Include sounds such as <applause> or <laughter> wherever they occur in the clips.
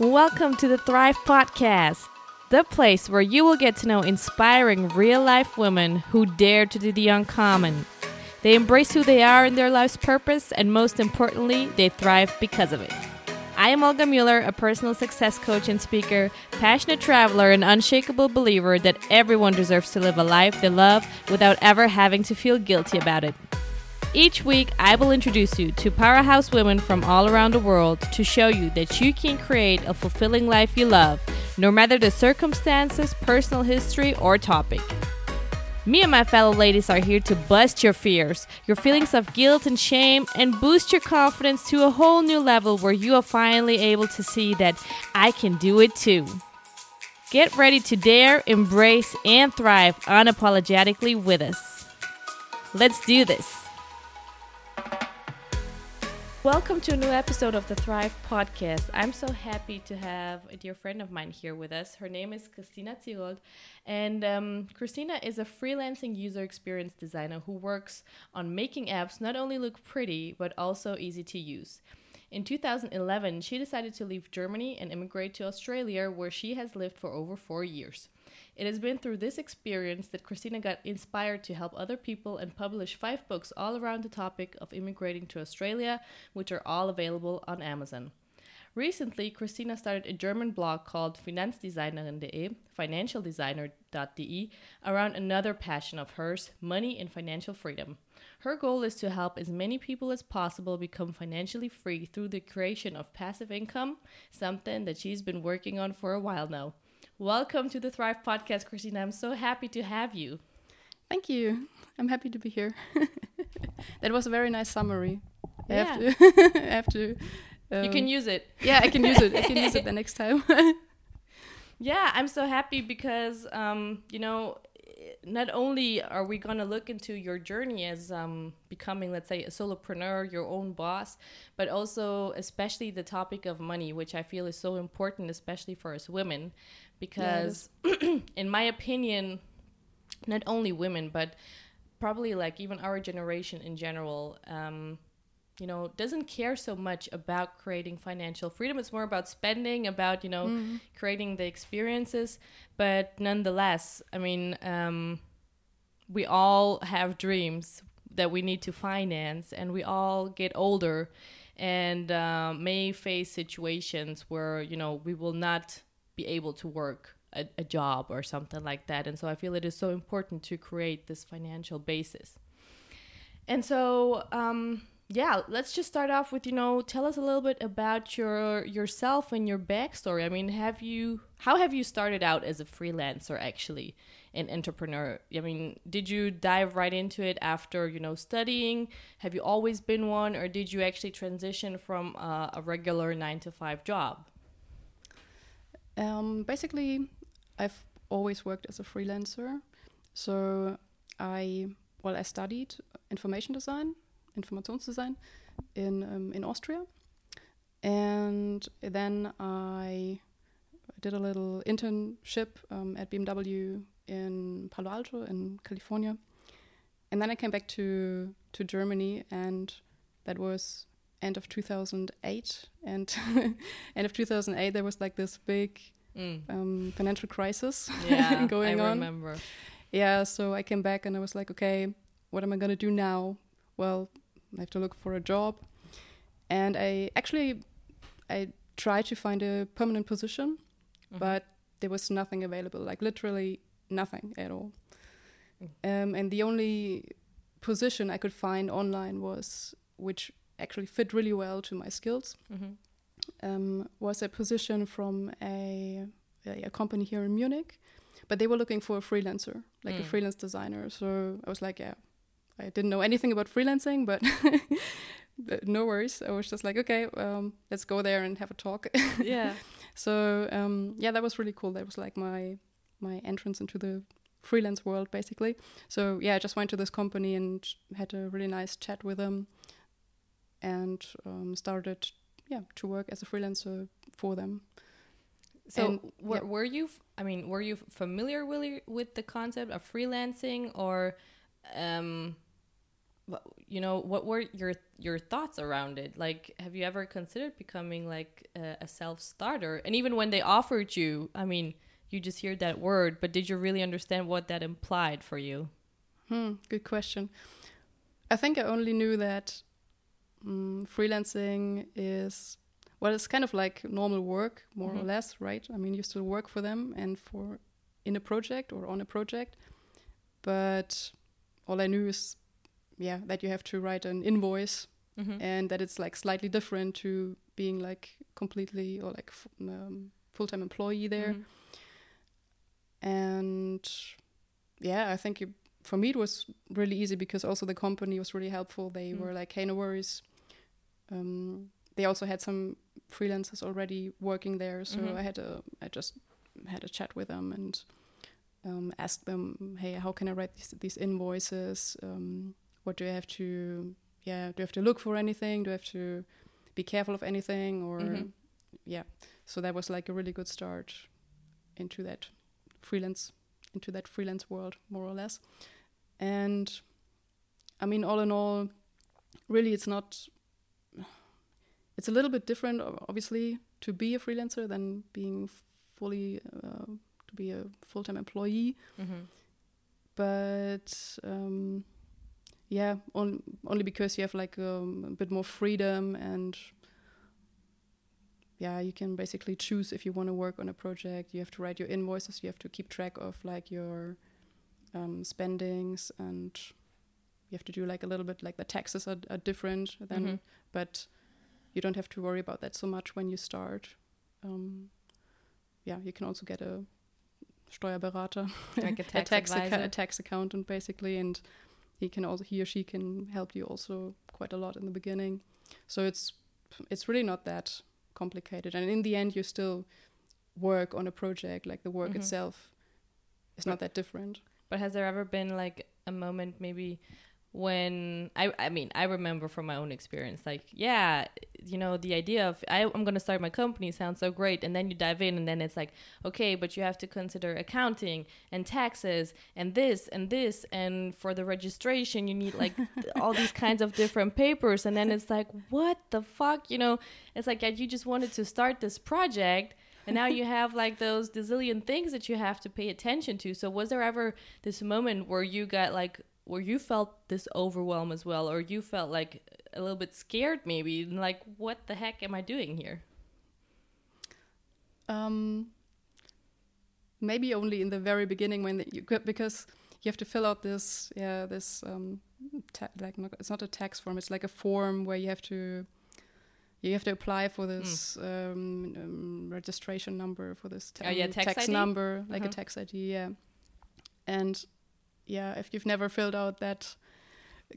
Welcome to the Thrive Podcast, the place where you will get to know inspiring real life women who dare to do the uncommon. They embrace who they are in their life's purpose, and most importantly, they thrive because of it. I am Olga Mueller, a personal success coach and speaker, passionate traveler, and unshakable believer that everyone deserves to live a life they love without ever having to feel guilty about it. Each week, I will introduce you to powerhouse women from all around the world to show you that you can create a fulfilling life you love, no matter the circumstances, personal history, or topic. Me and my fellow ladies are here to bust your fears, your feelings of guilt and shame, and boost your confidence to a whole new level where you are finally able to see that I can do it too. Get ready to dare, embrace, and thrive unapologetically with us. Let's do this. Welcome to a new episode of the Thrive Podcast. I'm so happy to have a dear friend of mine here with us. Her name is Christina Zirold, and um, Christina is a freelancing user experience designer who works on making apps not only look pretty but also easy to use. In 2011, she decided to leave Germany and immigrate to Australia, where she has lived for over four years. It has been through this experience that Christina got inspired to help other people and publish five books all around the topic of immigrating to Australia, which are all available on Amazon. Recently, Christina started a German blog called Finanzdesignerin.de, financialdesigner.de, around another passion of hers, money and financial freedom. Her goal is to help as many people as possible become financially free through the creation of passive income, something that she's been working on for a while now. Welcome to the Thrive Podcast, Christina. I'm so happy to have you. Thank you. I'm happy to be here. <laughs> that was a very nice summary. Yeah. I have to. <laughs> I have to you can um, use it. Yeah, I can use it. I can use it the <laughs> next time. Yeah, I'm so happy because, um, you know, not only are we going to look into your journey as um, becoming, let's say, a solopreneur, your own boss, but also, especially, the topic of money, which I feel is so important, especially for us women, because, <clears throat> in my opinion, not only women, but probably like even our generation in general, um, you know, doesn't care so much about creating financial freedom. It's more about spending, about, you know, creating the experiences. But nonetheless, I mean, um, we all have dreams that we need to finance, and we all get older and uh, may face situations where, you know, we will not be able to work a, a job or something like that. And so I feel it is so important to create this financial basis. And so, um, yeah, let's just start off with you know, tell us a little bit about your yourself and your backstory. I mean, have you how have you started out as a freelancer actually, an entrepreneur? I mean, did you dive right into it after you know studying? Have you always been one, or did you actually transition from uh, a regular nine to five job? Um, basically, I've always worked as a freelancer. So I well, I studied information design, Informationsdesign, in um, in Austria, and then I did a little internship um, at BMW in Palo Alto in California, and then I came back to to Germany, and that was end of 2008. And <laughs> end of 2008, there was like this big Mm. um, financial crisis <laughs> Yeah, going I on. remember. Yeah, so I came back and I was like, okay, what am I gonna do now? Well, I have to look for a job, and I actually I tried to find a permanent position, Mhm. but there was nothing available, like literally nothing at all. Um, and the only position I could find online was, which actually fit really well to my skills, Mhm. um, was a position from a, a, a company here in Munich, but they were looking for a freelancer, like a Mm. freelance designer. So I was like, yeah, I didn't know anything about freelancing, but, <laughs> but no worries. I was just like, okay, um, let's go there and have a talk. <laughs> Yeah. so um, yeah, that was really cool. That was like my my entrance into the freelance world, basically. So yeah, I just went to this company and had a really nice chat with them, and um, started yeah to work as a freelancer for them. So And- were, yeah. were you? i mean, were you familiar with with the concept of freelancing, or um, you know, what were your your thoughts around it? Like, have you ever considered becoming like a, a self starter? And even when they offered you, I mean, you just hear that word, but did you really understand what that implied for you? Hmm, good question. I think I only knew that um, freelancing is well, it's kind of like normal work, more mm -hmm. or mm-hmm. less, right? I mean, you still work for them and for in a project or on a project, but all I knew is, yeah, that you have to write an invoice mm -hmm. and that it's like slightly different to being like completely or like um, full time employee there. Mm -hmm. And yeah, I think it, for me it was really easy because also the company was really helpful. They mm. were like, hey, no worries. Um, they also had some freelancers already working there, so mm-hmm. I had a I just had a chat with them and um, asked them, hey, how can I write these, these invoices? Um, what do I have to yeah do I have to look for anything? Do I have to be careful of anything or mm-hmm. yeah? So that was like a really good start into that freelance into that freelance world more or less. And I mean, all in all, really, it's not it's a little bit different, obviously, to be a freelancer than being fully uh, to be a full time employee. Mm-hmm. But um, yeah, on, only because you have like um, a bit more freedom and yeah, you can basically choose if you want to work on a project. You have to write your invoices. You have to keep track of like your um, spendings, and you have to do like a little bit like the taxes are, are different than, mm-hmm. but you don't have to worry about that so much when you start. Um, yeah, you can also get a Steuerberater, like a tax, <laughs> a, tax a tax accountant, basically, and he can also he or she can help you also quite a lot in the beginning. So it's it's really not that complicated, and in the end, you still work on a project. Like the work mm-hmm. itself is not that different. But has there ever been like a moment, maybe when I I mean I remember from my own experience like yeah you know the idea of I, I'm gonna start my company sounds so great and then you dive in and then it's like okay but you have to consider accounting and taxes and this and this and for the registration you need like <laughs> all these kinds of different papers and then it's like what the fuck you know? It's like you just wanted to start this project and now you <laughs> have like those zillion things that you have to pay attention to. So was there ever this moment where you got like where you felt this overwhelm as well or you felt like a little bit scared maybe like what the heck am i doing here um maybe only in the very beginning when the, you because you have to fill out this yeah this um like not, it's not a tax form it's like a form where you have to you have to apply for this mm. um, um, registration number for this ta- oh, yeah, tax, tax number like uh-huh. a tax id yeah and yeah, if you've never filled out that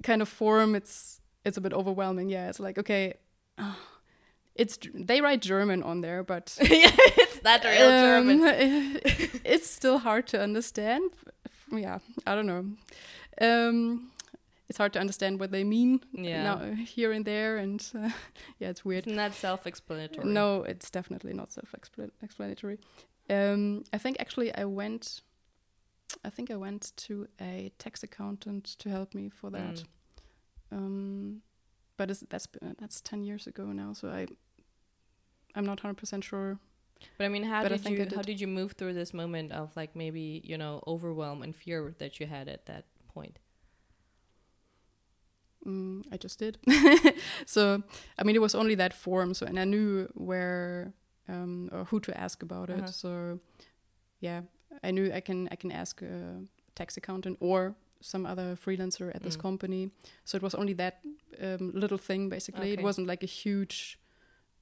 kind of form, it's it's a bit overwhelming. Yeah, it's like okay, oh, <sighs> it's they write German on there, but yeah, <laughs> it's not real um, German. <laughs> it's still hard to understand. Yeah, I don't know. Um, it's hard to understand what they mean yeah. now, here and there, and uh, <laughs> yeah, it's weird. It's not self-explanatory. No, it's definitely not self-explanatory. Um, I think actually I went I think I went to a tax accountant to help me for that. Mm. Um, but that's that's ten years ago now, so I I'm not hundred percent sure. But I mean, how but did you did. how did you move through this moment of like maybe you know overwhelm and fear that you had at that point? Mm, I just did. <laughs> so I mean, it was only that form. So and I knew where um, or who to ask about uh -huh. it. Uh-huh. So yeah, I knew I can I can ask a tax accountant or some other freelancer at mm. this company. So it was only that um, little thing basically. Okay. It wasn't like a huge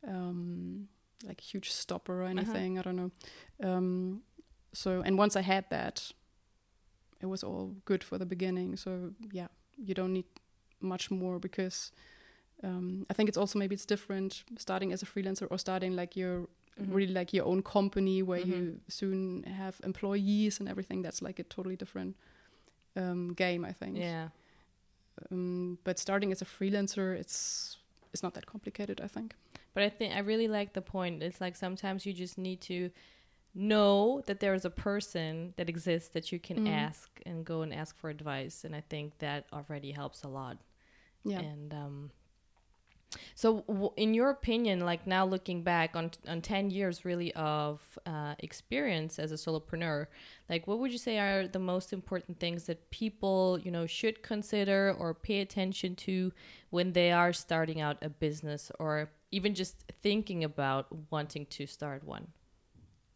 um, like a huge stopper or uh-huh. anything. Uh-huh. I don't know. Um, so and once I had that, it was all good for the beginning. So yeah, you don't need much more because um, I think it's also maybe it's different starting as a freelancer or starting like your mm-hmm. really like your own company where mm-hmm. you soon have employees and everything. That's like a totally different um, game, I think. Yeah. Um, but starting as a freelancer, it's it's not that complicated, I think. But I think I really like the point. It's like sometimes you just need to know that there is a person that exists that you can mm. ask and go and ask for advice, and I think that already helps a lot. Yeah. And um, so, in your opinion, like now looking back on on ten years really of uh, experience as a solopreneur, like what would you say are the most important things that people you know should consider or pay attention to when they are starting out a business or even just thinking about wanting to start one?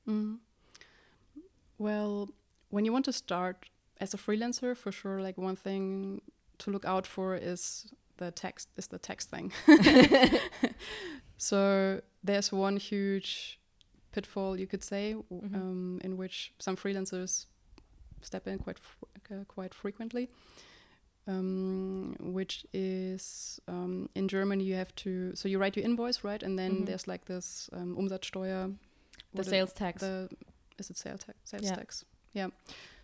Mm. Well, when you want to start as a freelancer, for sure, like one thing to look out for is the text is the text thing. <laughs> <laughs> so there's one huge pitfall you could say Mhm. um, in which some freelancers step in quite fr- uh, quite frequently. Um, which is um, in Germany you have to so you write your invoice right and then Mhm. there's like this um, Umsatzsteuer The it- sales tax. the is it sales tax sales Yeah. tax yeah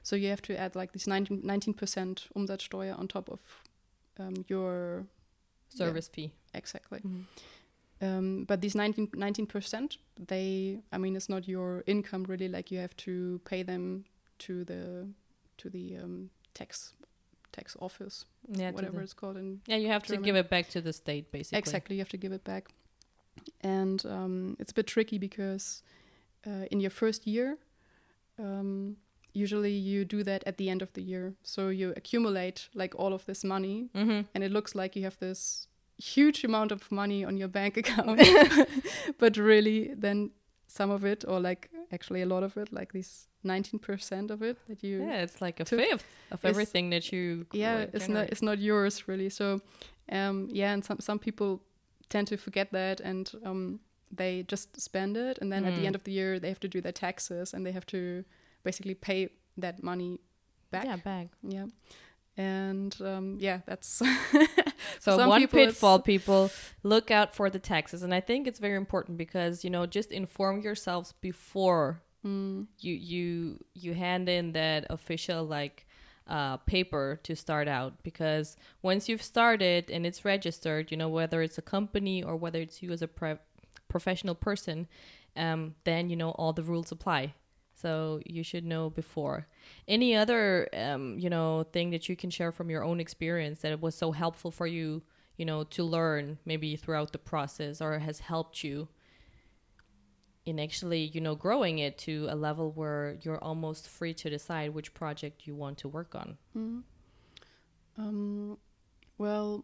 so you have to add like this 19 percent Umsatzsteuer on top of um, your service fee. exactly Mhm. um, but these 19 percent they I mean it's not your income really like you have to pay them to the to the um, tax tax office Yeah, whatever it's called in yeah, you have to give it back to the state, basically. Exactly, you have to give it back. And um, it's a bit tricky because uh, in your first year, um, usually you do that at the end of the year. So you accumulate like all of this money, Mm-hmm. and it looks like you have this huge amount of money on your bank <laughs> account. <laughs> but really, then some of it, or like actually a lot of it, like these 19% of it that you Yeah, it's like a fifth of everything that you. yeah it's not it's not yours really so um yeah and some some people tend to forget that and um they just spend it and then at Mm. the end of the year they have to do their taxes and they have to basically pay that money back. Yeah, back. yeah. And um yeah that's <laughs> So some one people pitfall, people look out for the taxes, and I think it's very important because you know just inform yourselves before mm, you you you hand in that official like uh, paper to start out. Because once you've started and it's registered, you know whether it's a company or whether it's you as a professional person, um, then you know all the rules apply. So you should know before. Any other um, you know thing that you can share from your own experience that it was so helpful for you, you know, to learn maybe throughout the process or has helped you in actually you know growing it to a level where you're almost free to decide which project you want to work on mm. um well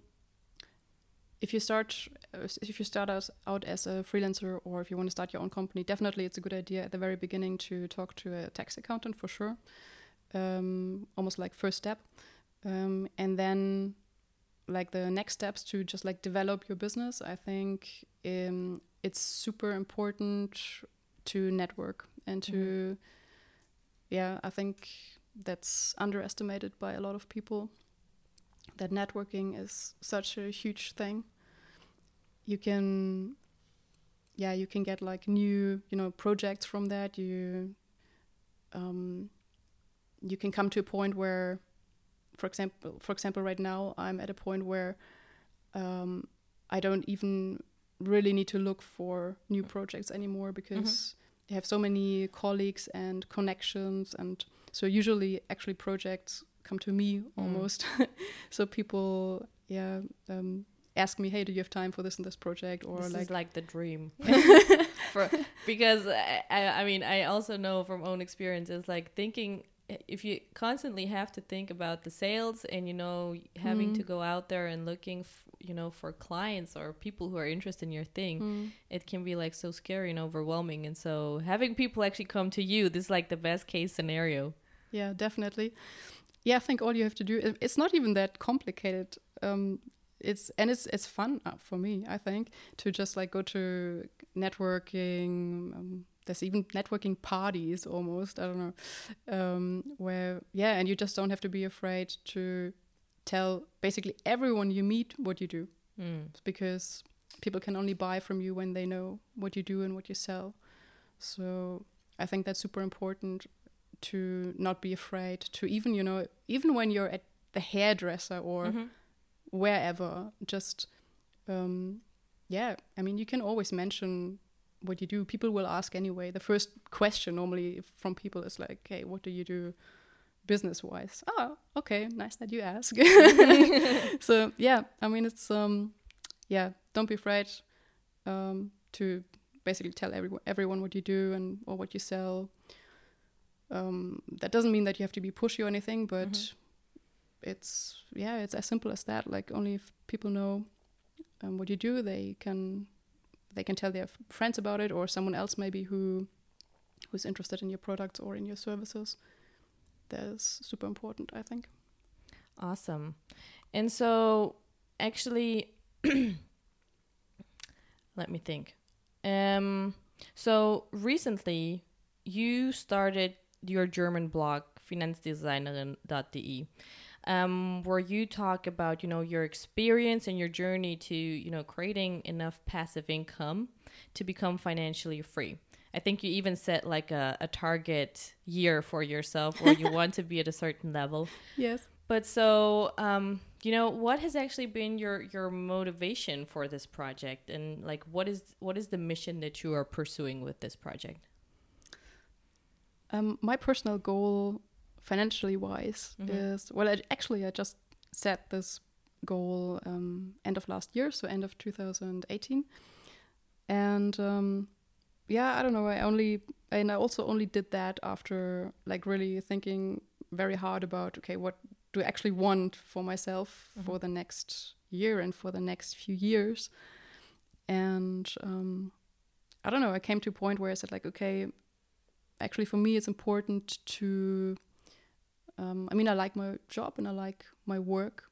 if you start uh, if you start as, out as a freelancer or if you want to start your own company definitely it's a good idea at the very beginning to talk to a tax accountant for sure. Um, almost like first step. Um, and then like the next steps to just like develop your business i think um, it's super important to network and to yeah i think that's underestimated by a lot of people that networking is such a huge thing you can yeah you can get like new you know projects from that. You um you can come to a point where for example for example right now i'm at a point where um i don't even really need to look for new projects anymore because I have so many colleagues and connections and so usually actually projects come to me almost. <laughs> So people yeah um, ask me hey do you have time for this and this project? Or this like is like the dream. <laughs> <laughs> For, because I, I mean i also know from own experiences like thinking if you constantly have to think about the sales and you know having Mm. to go out there and looking f- you know for clients or people who are interested in your thing Mm. it can be like so scary and overwhelming. And so having people actually come to you this is like the best case scenario. Yeah definitely. Yeah i think all you have to do it's not even that complicated. Um it's and it's it's fun uh, for me i think to just like go to networking um, there's even networking parties almost i don't know um where yeah and you just don't have to be afraid to tell basically everyone you meet what you do mm. because people can only buy from you when they know what you do and what you sell. So I think that's super important to not be afraid to even, you know, even when you're at the hairdresser or Mhm. Wherever, just, um, yeah, I mean, you can always mention what you do. People will ask anyway. The first question normally from people is like, hey, what do you do business wise. Oh, okay, nice that you ask. <laughs> so yeah, I mean it's um yeah, don't be afraid um to basically tell everyone everyone what you do and or what you sell. Um, that doesn't mean that you have to be pushy or anything, but Mhm. It's yeah, it's as simple as that. Like only if people know um, what you do, they can they can tell their friends about it or someone else maybe who who's interested in your products or in your services. That's super important, I think. Awesome. And so, actually, <clears throat> let me think. Um, so recently, you started your German blog, finanzdesignerin.de, um, where you talk about, you know, your experience and your journey to, you know, creating enough passive income to become financially free. I think you even set like a, a target year for yourself where you <laughs> want to be at a certain level. Yes. But so, um, you know, what has actually been your your motivation for this project, and like, what is what is the mission that you are pursuing with this project? Um, my personal goal, financially wise, Mhm. is well. I, actually, I just set this goal um, end of last year, so end of 2018, and um, yeah, I don't know. I only and I also only did that after like really thinking very hard about okay, what do I actually want for myself for the next year and for the next few years, and um, I don't know. I came to a point where I said like, okay, actually for me it's important to um, i mean i like my job and i like my work.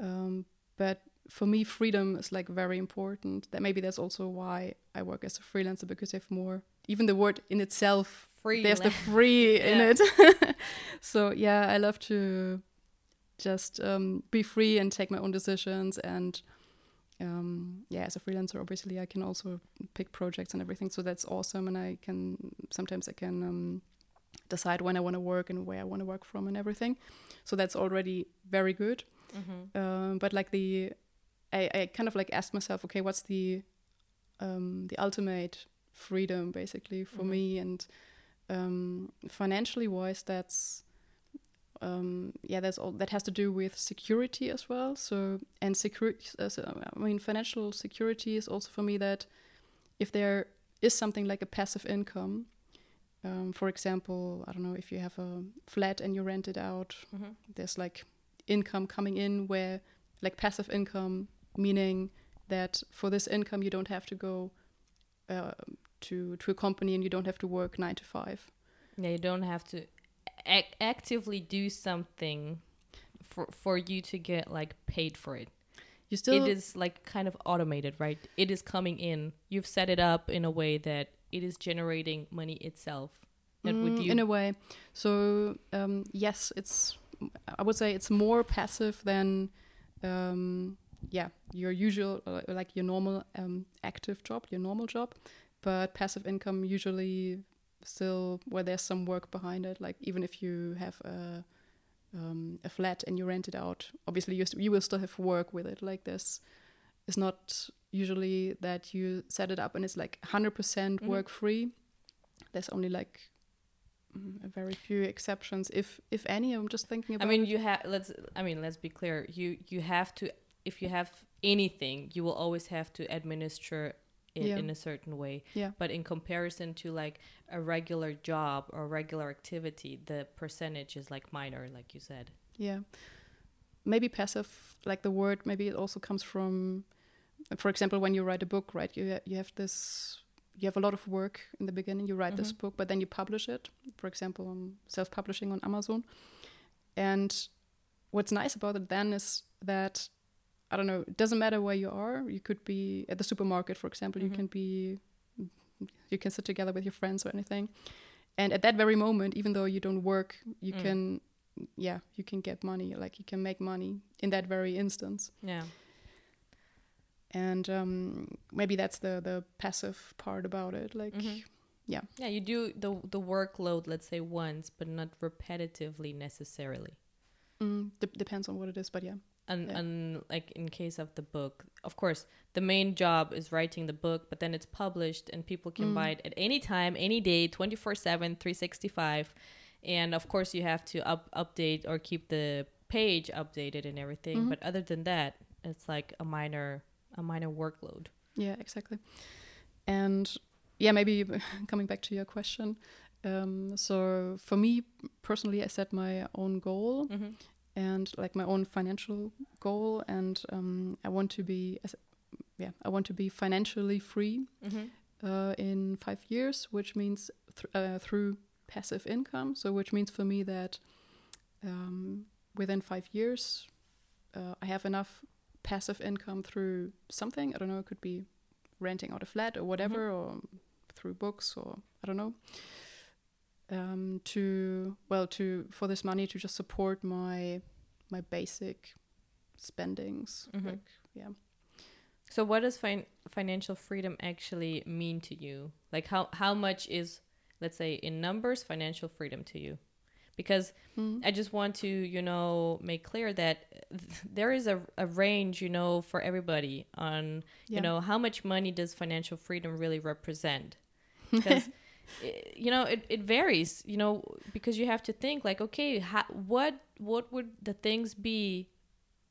Um, but for me freedom is like very important. That maybe that's also why i work as a freelancer because i have more even the word in itself Free. there's the <laughs> free in it. <laughs> So yeah i love to just um, be free and take my own decisions. And um, yeah as a freelancer obviously i can also pick projects and everything. So that's awesome. And i can sometimes i can um, decide when i want to work and where i want to work from and everything. So that's already very good. Hmm um, but like the I, I kind of like asked myself okay what's the um, the ultimate freedom basically for Mhm. me? And um, financially wise that's um, yeah that's all that has to do with security as well. So and security uh, so, i mean financial security is also for me that if there is something like a passive income um, for example i don't know if you have a flat and you rent it out hmm there's like income coming in where like passive income meaning that for this income you don't have to go uh, to to a company and you don't have to work nine to five Yeah, you don't have to ac- actively do something for for you to get like paid for it. you still it is like kind of automated, right? It is coming in. You've set it up in a way that it is generating money itself. That would Mm, you in a way so um, yes it's i would say it's more passive than um, yeah your usual uh, like your normal um, active job your normal job but passive income usually still where there's some work behind it like even if you have a um, a flat and you rent it out obviously you, st- you will still have work with it like this it's not usually that you set it up and it's like 100% Mhm. work free there's only like mm, a very few exceptions if if any i'm just thinking about. I mean, you have. Let's. I mean, let's be clear. You you have to. If you have anything, you will always have to administer it Yeah. in a certain way. Yeah. But in comparison to like a regular job or regular activity, the percentage is like minor, like you said. Yeah. Maybe passive, like the word, maybe it also comes from, for example, when you write a book, right? You ha- you have this, you have a lot of work in the beginning. You write this Mhm. book, but then you publish it. For example, um, self-publishing on Amazon. And what's nice about it then is that I don't know. It doesn't matter where you are. You could be at the supermarket, for example. Mhm. You can be, you can sit together with your friends or anything. And at that very moment, even though you don't work, you Mm. can yeah, you can get money, like you can make money in that very instance. Yeah. And um, maybe that's the the passive part about it. Like, Mhm. yeah. Yeah, you do the the workload, let's say once, but not repetitively necessarily. mm, de- depends on what it is, but yeah, And Yeah. and like in case of the book, of course, the main job is writing the book, but then it's published and people can Mm. buy it at any time, any day, 24/7, 365. and of course you have to up update or keep the page updated and everything Mhm. but other than that it's like a minor a minor workload Yeah, exactly. And yeah, maybe <laughs> coming back to your question. Um, so for me personally, I set my own goal mm-hmm. and like my own financial goal, and um, I want to be, as- yeah, I want to be financially free Mm-hmm. uh, in five years, which means th- uh, through passive income. So which means for me that um, within five years, uh, I have enough passive income through something. I don't know. It could be renting out a flat or whatever, or through books, or I don't know. Um, to well, to for this money to just support my my basic spendings. Mhm. Like, yeah. So what does fin- financial freedom actually mean to you? Like how how much is let's say in numbers financial freedom to you? Because Mm. I just want to, you know, make clear that <laughs> there is a, a range, you know, for everybody on, you know, how much money does financial freedom really represent? <laughs> Because, you know, it, it varies, you know, because you have to think like, okay, how, what what would the things be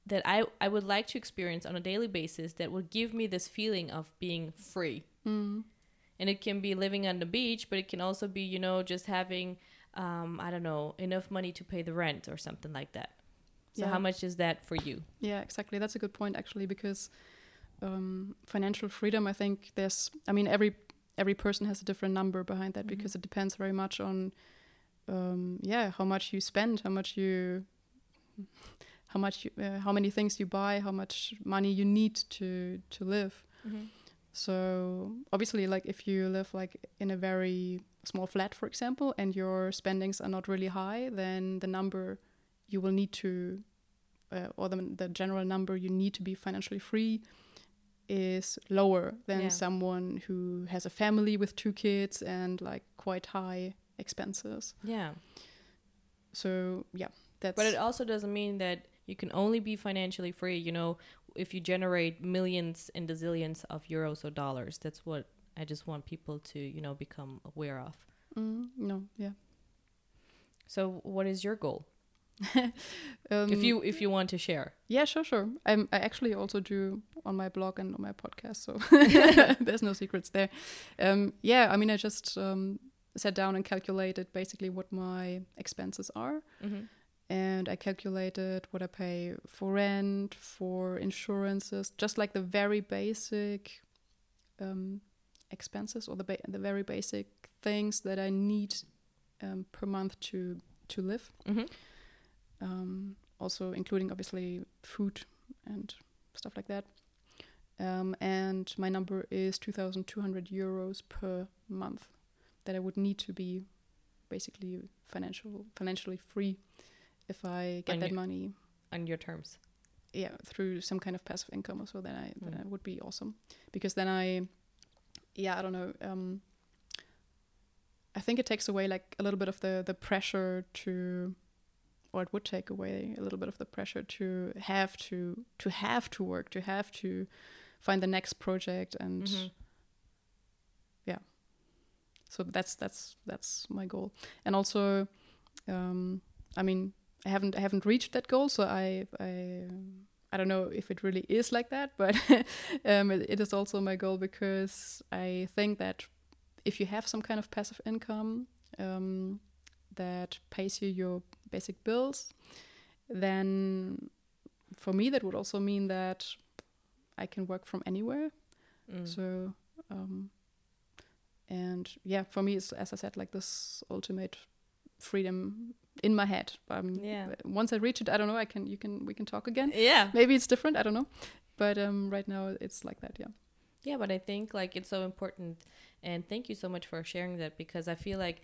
that I, I would like to experience on a daily basis that would give me this feeling of being free? Mm. and it can be living on the beach but it can also be you know just having um, i don't know enough money to pay the rent or something like that so Yeah. how much is that for you Yeah, exactly. That's a good point actually because um, financial freedom. I think there's. I mean, every every person has a different number behind that Mhm. because it depends very much on, um, yeah, how much you spend, how much you, how much you, uh, how many things you buy, how much money you need to to live. So obviously, like if you live like in a very small flat, for example, and your spendings are not really high, then the number you will need to, uh, or the, the general number you need to be financially free, is lower than Yeah. someone who has a family with two kids and like quite high expenses. yeah So yeah, that's. but it also doesn't mean that you can only be financially free you know if you generate millions and zillions of euros or dollars that's what i just want people to you know become aware of Mm, no, yeah. so what is your goal <laughs> Um, if you if you want to share Yeah, sure, sure. I'm, I actually also do on my blog and on my podcast, so <laughs> <laughs> there's no secrets there. Um, yeah, I mean, I just um, sat down and calculated basically what my expenses are, mm-hmm. and I calculated what I pay for rent, for insurances, just like the very basic um, expenses or the ba- the very basic things that I need um, per month to to live Mm-hmm. um, also including obviously food and stuff like that. Um, and my number is 2,200 euros per month that I would need to be basically financial financially free if I get On that your- money on your terms yeah through some kind of passive income or so then I then Mm. it would be awesome because then I yeah I don't know um I think it takes away like a little bit of the the pressure to or it would take away a little bit of the pressure to have to to have to work to have to find the next project and Mhm. so that's that's that's my goal and also um i mean i haven't i haven't reached that goal so i i i don't know if it really is like that but <laughs> um it, it is also my goal because i think that if you have some kind of passive income um that pays you your basic bills then for me that would also mean that i can work from anywhere Mm. so, um, and yeah, for me, it's as I said, like this ultimate freedom in my head. Um, Yeah. Once I reach it, I don't know. I can, you can, we can talk again. yeah Maybe it's different. I don't know. But um, right now, it's like that. Yeah. Yeah, but I think like it's so important, and thank you so much for sharing that because I feel like,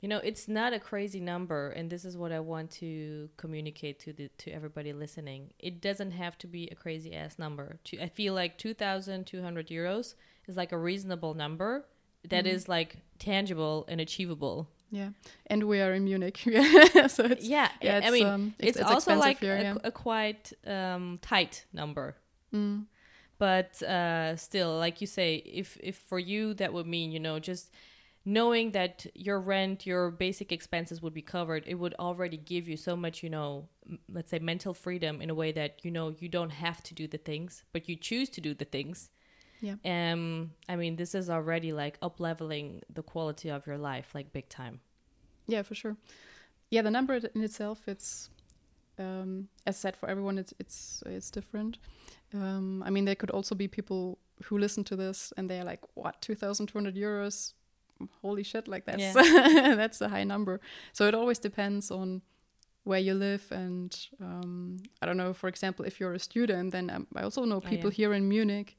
you know, it's not a crazy number, and this is what I want to communicate to the to everybody listening. It doesn't have to be a crazy ass number. To I feel like two thousand two hundred euros is like a reasonable number that Mhm. is like tangible and achievable. Yeah. And we are in Munich. yeah. <laughs> so it's yeah, yeah. I- It's, I mean, um, it's, it's, also like here. a, yeah. a quite um, tight number. Mm. but uh, still like you say if if for you that would mean you know just knowing that your rent, your basic expenses would be covered, it would already give you so much, you know, m- let's say mental freedom in a way that you know you don't have to do the things, but you choose to do the things. Yeah. Um, I mean, this is already like up leveling the quality of your life, like big time. Yeah, for sure. Yeah, the number in itself, it's um, as said for everyone, it's it's it's different. Um, I mean, there could also be people who listen to this and they're like, "What, two thousand two hundred euros? Holy shit! Like that's <laughs> that's a high number." So it always depends on where you live and um, I don't know. For example, if you're a student, then um, I also know people Oh, yeah. here in Munich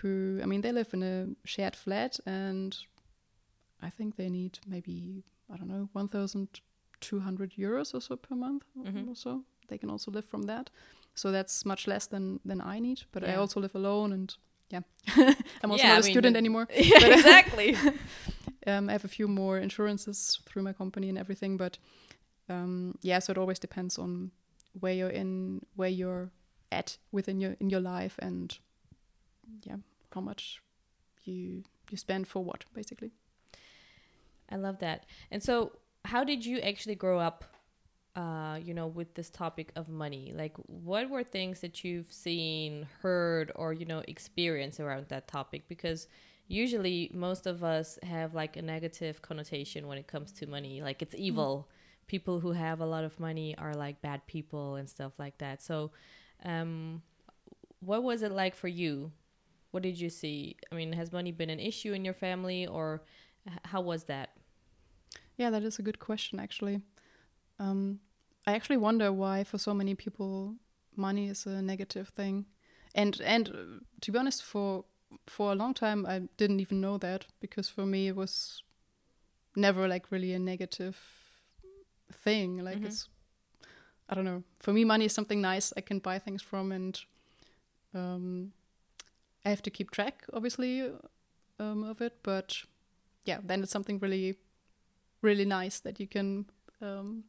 who, I mean, they live in a shared flat and I think they need maybe I don't know one thousand two hundred euros or so per month Mhm. or so. They can also live from that, so that's much less than than I need. But I also live alone, and yeah, <laughs> I'm also Yeah, not I a mean, student anymore. <laughs> yeah, <laughs> exactly. Um, I have a few more insurances through my company and everything, but um, yeah, so it always depends on where you're in, where you're at within your in your life, and yeah, how much you you spend for what, basically. I love that. And so, how did you actually grow up? Uh, you know, with this topic of money, like what were things that you've seen, heard, or you know, experienced around that topic? Because usually, most of us have like a negative connotation when it comes to money, like it's evil. People who have a lot of money are like bad people and stuff like that. So, um, what was it like for you? What did you see? I mean, has money been an issue in your family, or how was that? Yeah, that is a good question, actually. Um, I actually wonder why, for so many people, money is a negative thing, and and uh, to be honest, for for a long time, I didn't even know that because for me it was never like really a negative thing. Like Mhm. it's, I don't know. For me, money is something nice I can buy things from, and um, I have to keep track, obviously, um, of it. But yeah, then it's something really really nice that you can um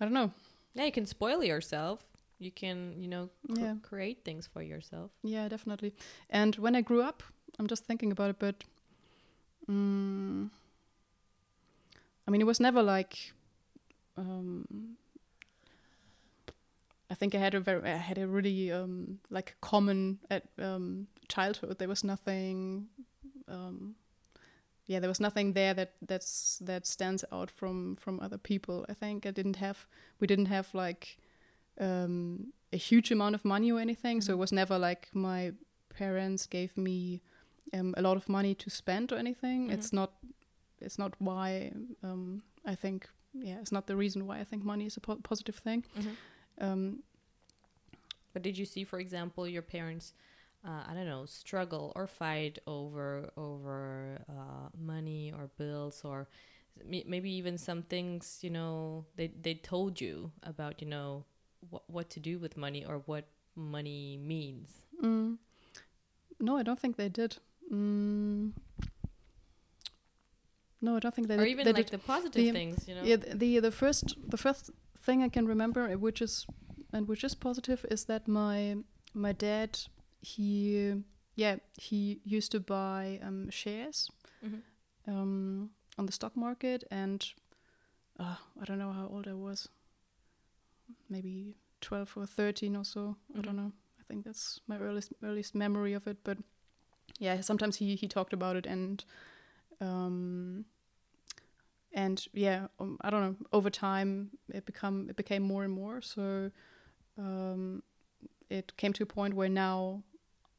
i don't know Yeah, you can spoil yourself. You can, you know, cr- Yeah. create things for yourself. yeah definitely and when i grew up i'm just thinking about it but mm, i mean it was never like um think i had a very i had a really um like common at um childhood. There was nothing um yeah there was nothing there that that's that stands out from from other people. I think i didn't have we didn't have like um a huge amount of money or anything. So it was never like my parents gave me um, a lot of money to spend or anything. Mhm. it's not it's not why um i think yeah it's not the reason why i think money is a po- positive thing. Um But did you see, for example, your parents, uh, I don't know, struggle or fight over over uh, money or bills or m- maybe even some things, you know, they they told you about, you know, what what to do with money or what money means. Mm. No, I don't think they did. Mm. No, I don't think they or did. even they like did. the positive the- things, you know. Yeah, the, the the first the first thing I can remember, uh, which is and which is positive, is that my my dad he yeah he used to buy um, shares Mhm. um, on the stock market, and uh, I don't know how old I was, maybe twelve or thirteen or so. I Mhm. don't know. I think that's my earliest earliest memory of it. But yeah, sometimes he he talked about it and. Um, and yeah, um, I don't know. Over time, it become it became more and more. So um, it came to a point where now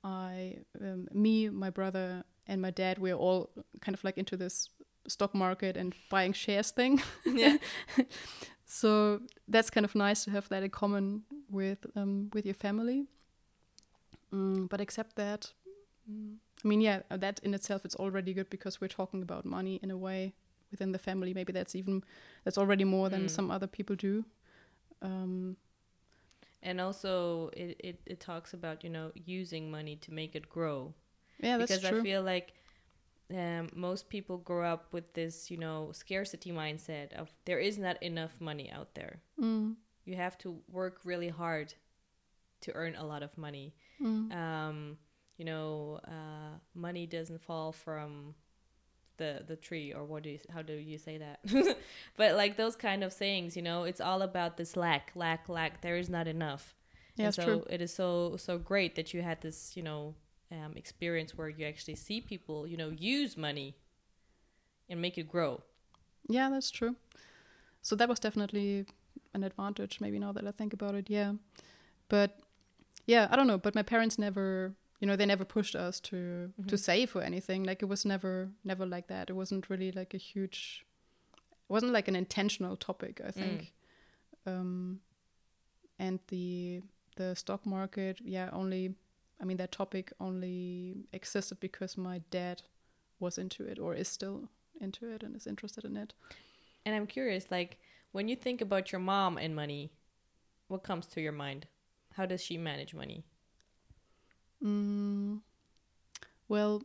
I, um, me, my brother, and my dad, we're all kind of like into this stock market and buying shares thing. yeah. <laughs> So that's kind of nice to have that in common with um, with your family. Mm, but except that, mm, I mean, yeah, that in itself it's already good because we're talking about money in a way within the family. Maybe that's even that's already more than Mm. some other people do. Um, And also, it, it, it talks about, you know, using money to make it grow. yeah, that's because true. I feel like um, most people grow up with this, you know, scarcity mindset of there is not enough money out there. mm, You have to work really hard to earn a lot of money. mm, Um, you know, uh, money doesn't fall from the the tree or what do you how do you say that <laughs> but like those kind of sayings you know it's all about this lack lack lack there is not enough Yeah, and so true. it is so so great that you had this you know um, experience where you actually see people you know use money and make it grow Yeah, that's true. So that was definitely an advantage, maybe now that I think about it. Yeah. But yeah, I don't know. But my parents never, you know, they never pushed us to to Mhm. save or anything. Like it was never never like that. It wasn't really like a huge. It wasn't like an intentional topic. I think. Um, and the the stock market, yeah, only. I mean, that topic only existed because my dad was into it or is still into it and is interested in it. and i'm curious like when you think about your mom and money what comes to your mind how does she manage money Mm, well,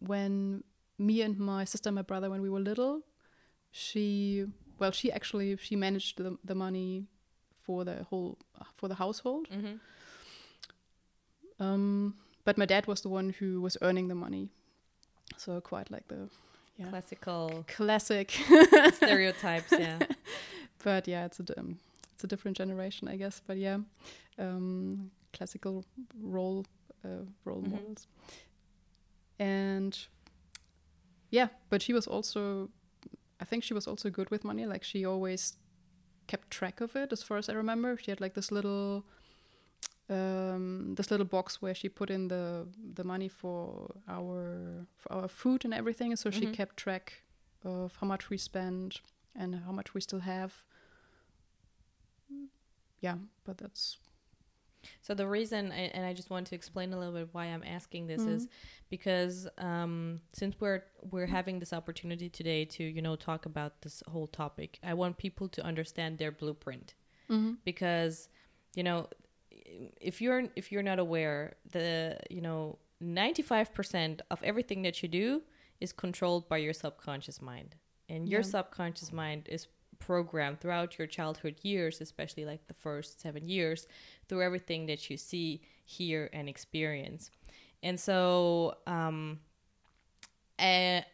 when me and my sister and my brother, when we were little, she well, she actually she managed the the money for the whole for the household. mm-hmm. Um, but my dad was the one who was earning the money, so quite like the yeah classical classic. <laughs> stereotypes yeah <laughs> but yeah, it's a um, it's a different generation, I guess. But yeah, um, classical role uh, role Mhm. models, and yeah, but she was also, I think she was also good with money. Like she always kept track of it, as far as I remember. She had like this little. Um, this little box where she put in the the money for our for our food and everything, so she Mhm. kept track of how much we spend and how much we still have. Yeah, but that's So the reason, I- and I just want to explain a little bit why I'm asking this is Mhm. because um, since we're we're having this opportunity today to you know talk about this whole topic, I want people to understand their blueprint because you know if you're if you're not aware, the you know 95% of everything that you do is controlled by your subconscious mind, and your Yeah. subconscious mind is programmed throughout your childhood years, especially like the first seven years, through everything that you see, hear, and experience. And so, um, I,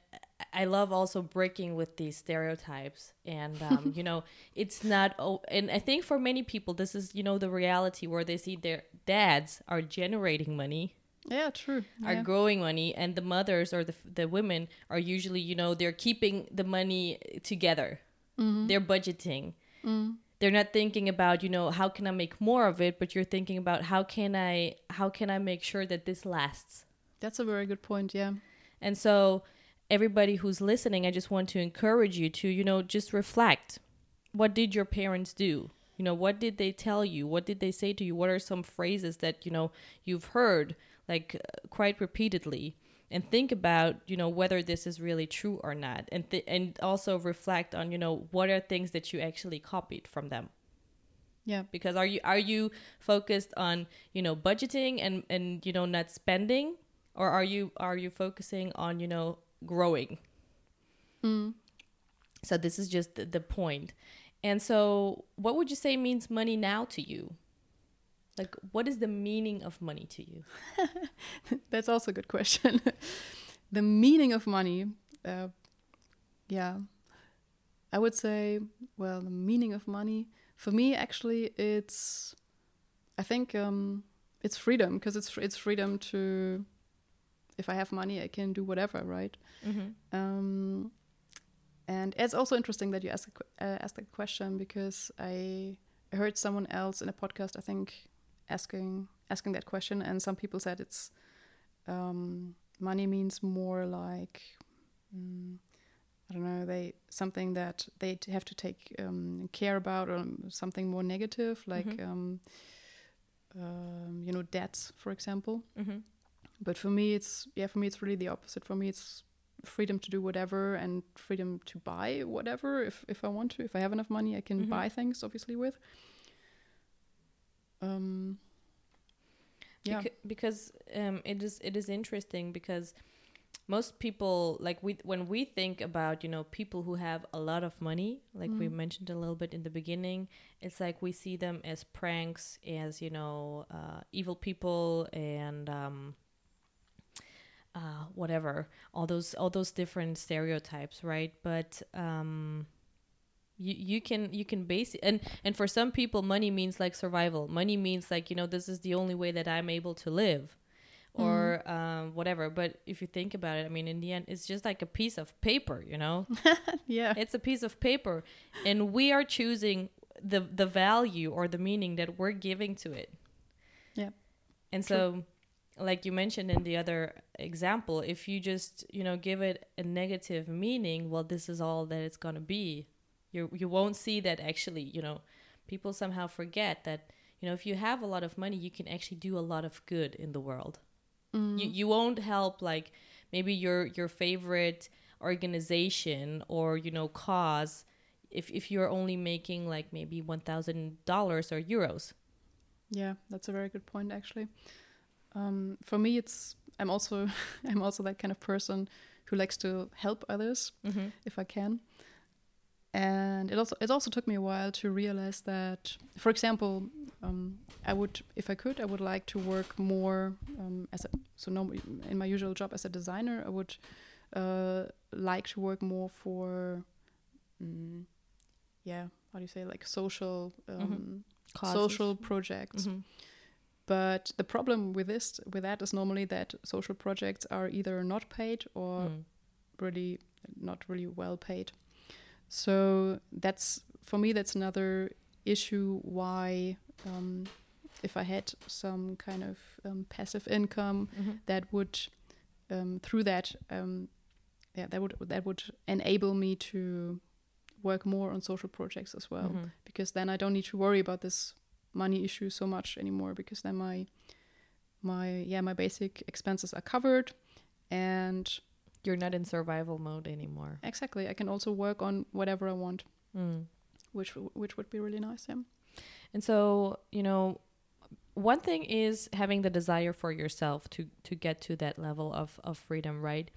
I love also breaking with these stereotypes. And, um, <laughs> you know, it's not, oh, and I think for many people, this is, you know, the reality where they see their dads are generating money yeah, true. are yeah. growing money and the mothers or the, the women are usually you know they're keeping the money together Mm-hmm. they're budgeting Mm. they're not thinking about you know how can i make more of it but you're thinking about how can i how can i make sure that this lasts That's a very good point. Yeah. and so everybody who's listening i just want to encourage you to you know just reflect what did your parents do you know what did they tell you what did they say to you what are some phrases that you know you've heard like uh, quite repeatedly and think about you know whether this is really true or not. And th- and also reflect on you know what are things that you actually copied from them. Yeah. because are you are you focused on you know budgeting and and you know not spending? Or are you are you focusing on you know growing? Mm. so this is just the, the point. And so what would you say means money now to you like what is the meaning of money to you <laughs> That's also a good question. <laughs> the meaning of money, uh, yeah, I would say, well, the meaning of money for me actually it's, I think um, it's freedom because it's it's freedom to, if I have money, I can do whatever, right? mm-hmm. Um, and it's also interesting that you ask uh, asked that question because I heard someone else in a podcast I think asking asking that question, and some people said it's um, money means more like mm, I don't know they something that they have to take um, care about or something more negative like um, um, you know debts for example. Mm-hmm. But for me, it's yeah. For me, it's really the opposite. For me, it's freedom to do whatever and freedom to buy whatever if if I want to. If I have enough money, I can Mhm. buy things. Obviously, with. Um. Yeah. Beca- because um, it is it is interesting because most people like we when we think about you know people who have a lot of money like we Mm. mentioned a little bit in the beginning it's like we see them as pranks as you know uh, evil people and um, uh, whatever all those all those different stereotypes right but um you, you can you can base it and and for some people money means like survival. Money means like you know this is the only way that i'm able to live or um, whatever. But if you think about it i mean in the end it's just like a piece of paper you know? <laughs> Yeah. it's a piece of paper and we are choosing the the value or the meaning that we're giving to it. Yeah. and so like you mentioned in the other example if you just you know give it a negative meaning well this is all that it's going to be you you won't see that actually you know people somehow forget that you know if you have a lot of money you can actually do a lot of good in the world Mm. you, you won't help like maybe your your favorite organization or you know cause if if you're only making like maybe one thousand dollars or euros Yeah, that's a very good point actually. Um, for me, it's I'm also <laughs> I'm also that kind of person who likes to help others mm-hmm. if I can. And it also it also took me a while to realize that, for example, um, I would if I could I would like to work more um, as a so no in my usual job as a designer I would uh, like to work more for mm, yeah how do you say like social um, social projects. Hmm but the problem with this with that is normally that social projects are either not paid or Mm. really not really well paid so that's for me that's another issue why um, if i had some kind of um, passive income Mhm. that would um, through that um, yeah that would that would enable me to work more on social projects as well Mhm. because then I don't need to worry about this money issue so much anymore because then my my yeah my basic expenses are covered and you're not in survival mode anymore exactly I can also work on whatever I want mm. which which would be really nice yeah And so, you know, one thing is having the desire for yourself to to get to that level of of freedom, right?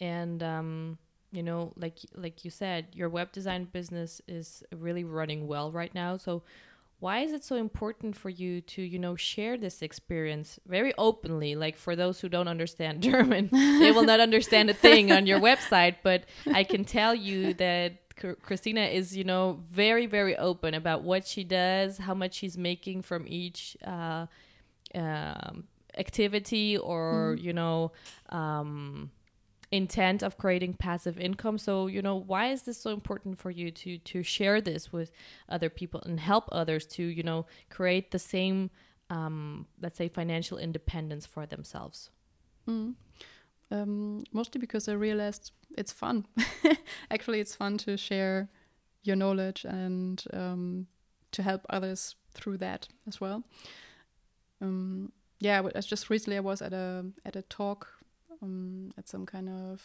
And um, you know, like like you said, your web design business is really running well right now. So why is it so important for you to, you know, share this experience very openly? Like for those who don't understand <laughs> German, they will not understand a thing on your website, but I can tell you that Christina is, you know, very, very open about what she does, how much she's making from each uh, um, activity or, you know, um, intent of creating passive income. So, you know, why is this so important for you to to share this with other people and help others to, you know, create the same, um, let's say, financial independence for themselves? mm. um, mostly because I realized it's fun <laughs> actually it's fun to share your knowledge and um, to help others through that as well um, yeah I just recently I was at a at a talk um, at some kind of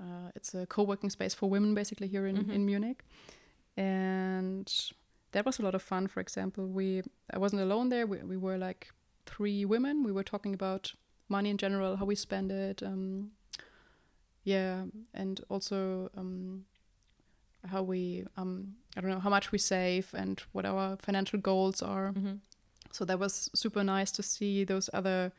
uh, it's a co-working space for women basically here in, Mhm. in Munich. And that was a lot of fun. For example we I wasn't alone there. We, we were like three women. We were talking about money in general how we spend it um, yeah and also um, how we um, I don't know how much we save and what our financial goals are. Mm-hmm. so that was super nice to see those other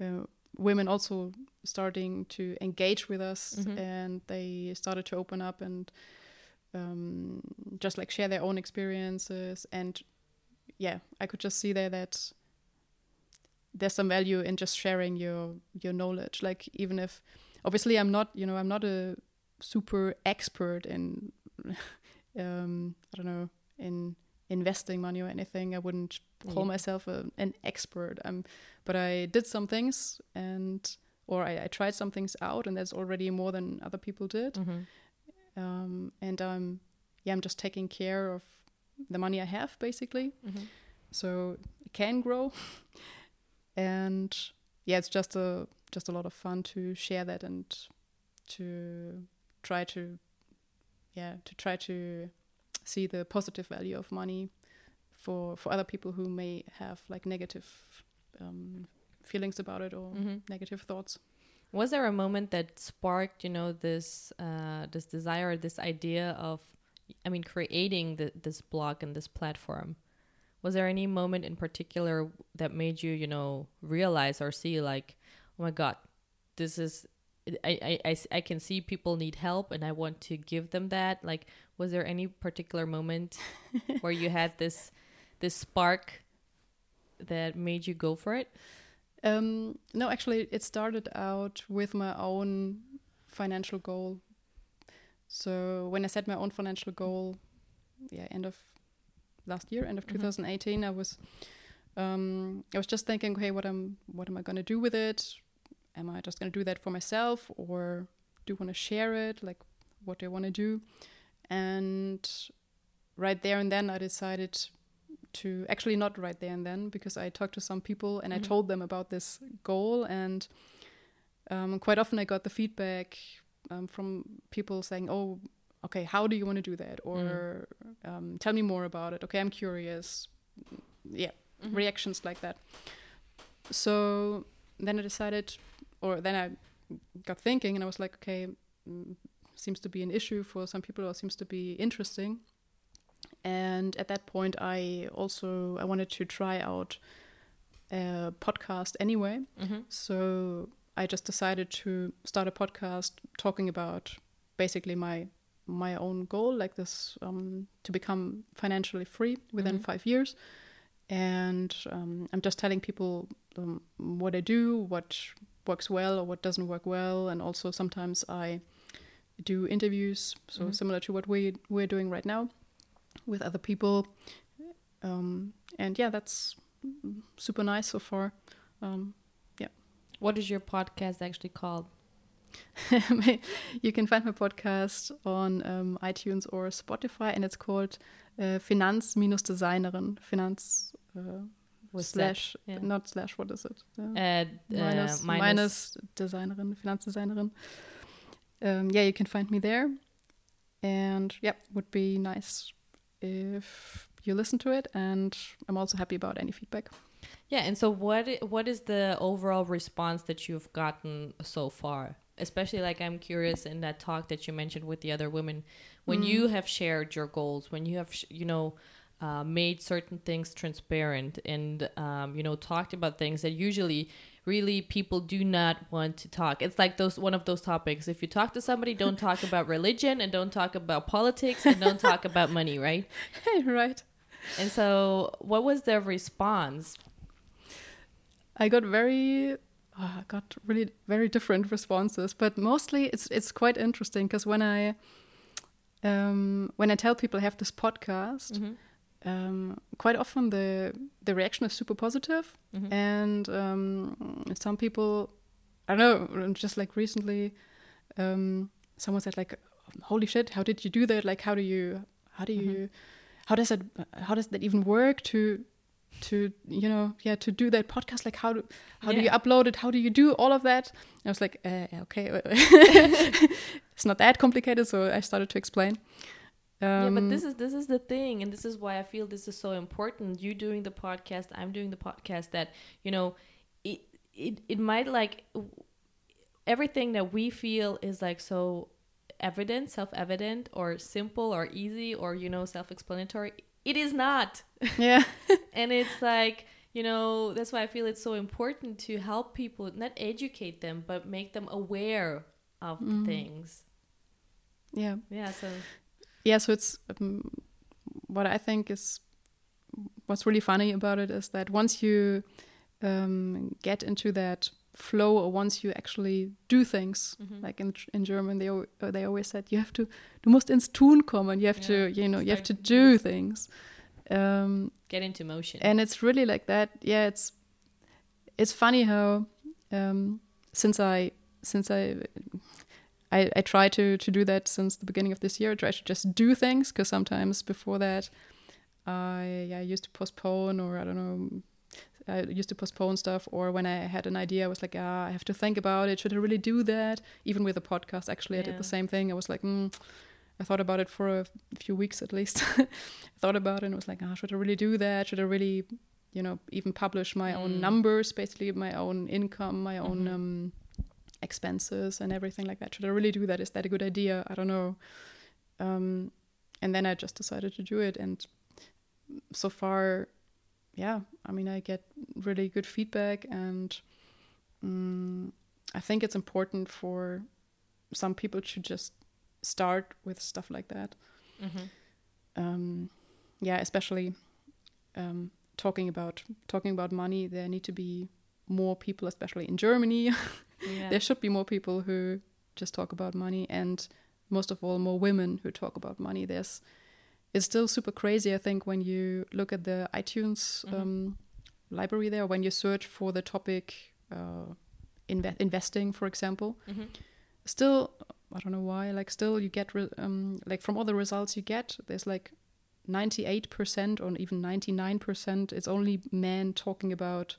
uh, women also starting to engage with us Mhm. and they started to open up and um, just like share their own experiences and yeah i could just see there that there's some value in just sharing your your knowledge like even if obviously i'm not you know i'm not a super expert in <laughs> um i don't know in investing money or anything i wouldn't call Yeah. myself a, an expert um but i did some things and or I, I tried some things out and that's already more than other people did Mm-hmm. um and um yeah i'm just taking care of the money i have basically Mm-hmm. so it can grow <laughs> and yeah it's just a just a lot of fun to share that and to try to yeah to try to see the positive value of money for for other people who may have like negative um, feelings about it or Mm-hmm. negative thoughts Was there a moment that sparked, you know, this uh, this desire, this idea of, I mean, creating the, this blog and this platform? Was there any moment in particular that made you, you know, realize or see like, oh my god, this is I, I, I, I can see people need help and I want to give them that. Like, was there any particular moment <laughs> where you had this this spark that made you go for it? Um, no, actually, it started out with my own financial goal. So when I set my own financial goal, yeah, end of last year, end of Mhm. 2018, I was um, I was just thinking, okay, what am what am I going to do with it? Am I just going to do that for myself, or do want to share it? Like, what do I want to do? And right there and then, I decided to actually not right there and then because I talked to some people and I Mhm. told them about this goal and um, quite often I got the feedback um, from people saying, "Oh, okay, how do you want to do that?" or um, "Tell me more about it." Okay, I'm curious. Yeah, Mhm. reactions like that. So then I decided, or then I got thinking, and I was like, okay, mm, seems to be an issue for some people, or seems to be interesting. And at that point, I also I wanted to try out a podcast anyway. Mhm. So I just decided to start a podcast talking about basically my my own goal, like this, um, to become financially free within Mhm. five years. And um, I'm just telling people um, what I do, what works well or what doesn't work well, and also sometimes I do interviews, so Mhm. similar to what we we're doing right now with other people. Um, and yeah, that's super nice so far. Um, yeah. What is your podcast actually called? <laughs> you can find my podcast on um, iTunes or Spotify, and it's called uh, Finanz-Designerin. Finanz uh, slash, yeah. not slash, what is it? Uh, Uh, minus, uh, minus Designerin, Finanzdesignerin. Um, yeah, you can find me there. And yeah, would be nice if you listen to it. And I'm also happy about any feedback. Yeah, and so what what is the overall response that you've gotten so far? Especially like I'm curious in that talk that you mentioned with the other women when you have shared your goals, when you have sh- you know uh, made certain things transparent and um, you know talked about things that usually really people do not want to talk. It's like those one of those topics. If you talk to somebody, don't talk about religion and don't talk about politics and don't talk about money, right? <laughs> right. And so, what was their response? I got very, I got really very different responses, but mostly it's it's quite interesting because when I, um, when I tell people I have this podcast, Mhm. Um, quite often the the reaction is super positive, Mhm. and um, some people, I don't know, just like recently, um, someone said like, "Holy shit, how did you do that? Like, how do you, how do you, how does that, how does that even work to?" to you know yeah to do that podcast like how do how do you upload it how do you do all of that i was like uh, okay <laughs> it's not that complicated so i started to explain yeah, but Um, this is this is the thing, and this is why I feel this is so important. You doing the podcast, I'm doing the podcast. That you know, it it it might like everything that we feel is like so evident, self evident, or simple, or easy, or you know, self explanatory. It is not. <laughs> yeah and it's like you know that's why i feel it's so important to help people not educate them but make them aware of Mm. things yeah yeah so yeah so it's um, what i think is what's really funny about it is that once you um, get into that flow or once you actually do things Mhm. like in in german they uh, they always said you have to du musst ins tun kommen. You have to you know you have to do things. Um, get into motion. and it's really like that. Yeah it's it's funny how um since i since i i, I try to to do that since the beginning of this year i try to just do things because sometimes before that i yeah, I used to postpone or i don't know I used to postpone stuff, or when I had an idea, I was like, ah, I have to think about it. Should I really do that? Even with the podcast, actually, I did the same thing. I was like, mm, I thought about it for a few weeks at least. I <laughs> thought about it and was like, ah, should I really do that? Should I really, you know, even publish my Mm. own numbers, basically my own income, my own Mhm. um, expenses, and everything like that? Should I really do that? Is that a good idea? I don't know. Um, and then I just decided to do it, and so far, yeah, I mean, I get really good feedback, and mm, I think it's important for some people to just start with stuff like that. Mm-hmm. Um, yeah, especially um, talking about talking about money. There need to be more people, especially in Germany. <laughs> Yeah. there should be more people who just talk about money, and most of all, more women who talk about money. There's it's still super crazy. I think when you look at the iTunes Mhm. um, library there, when you search for the topic uh, inve- investing, for example, Mhm. still I don't know why. Like still, you get re- um, like from all the results you get, there's like 98% or even 99%. It's only men talking about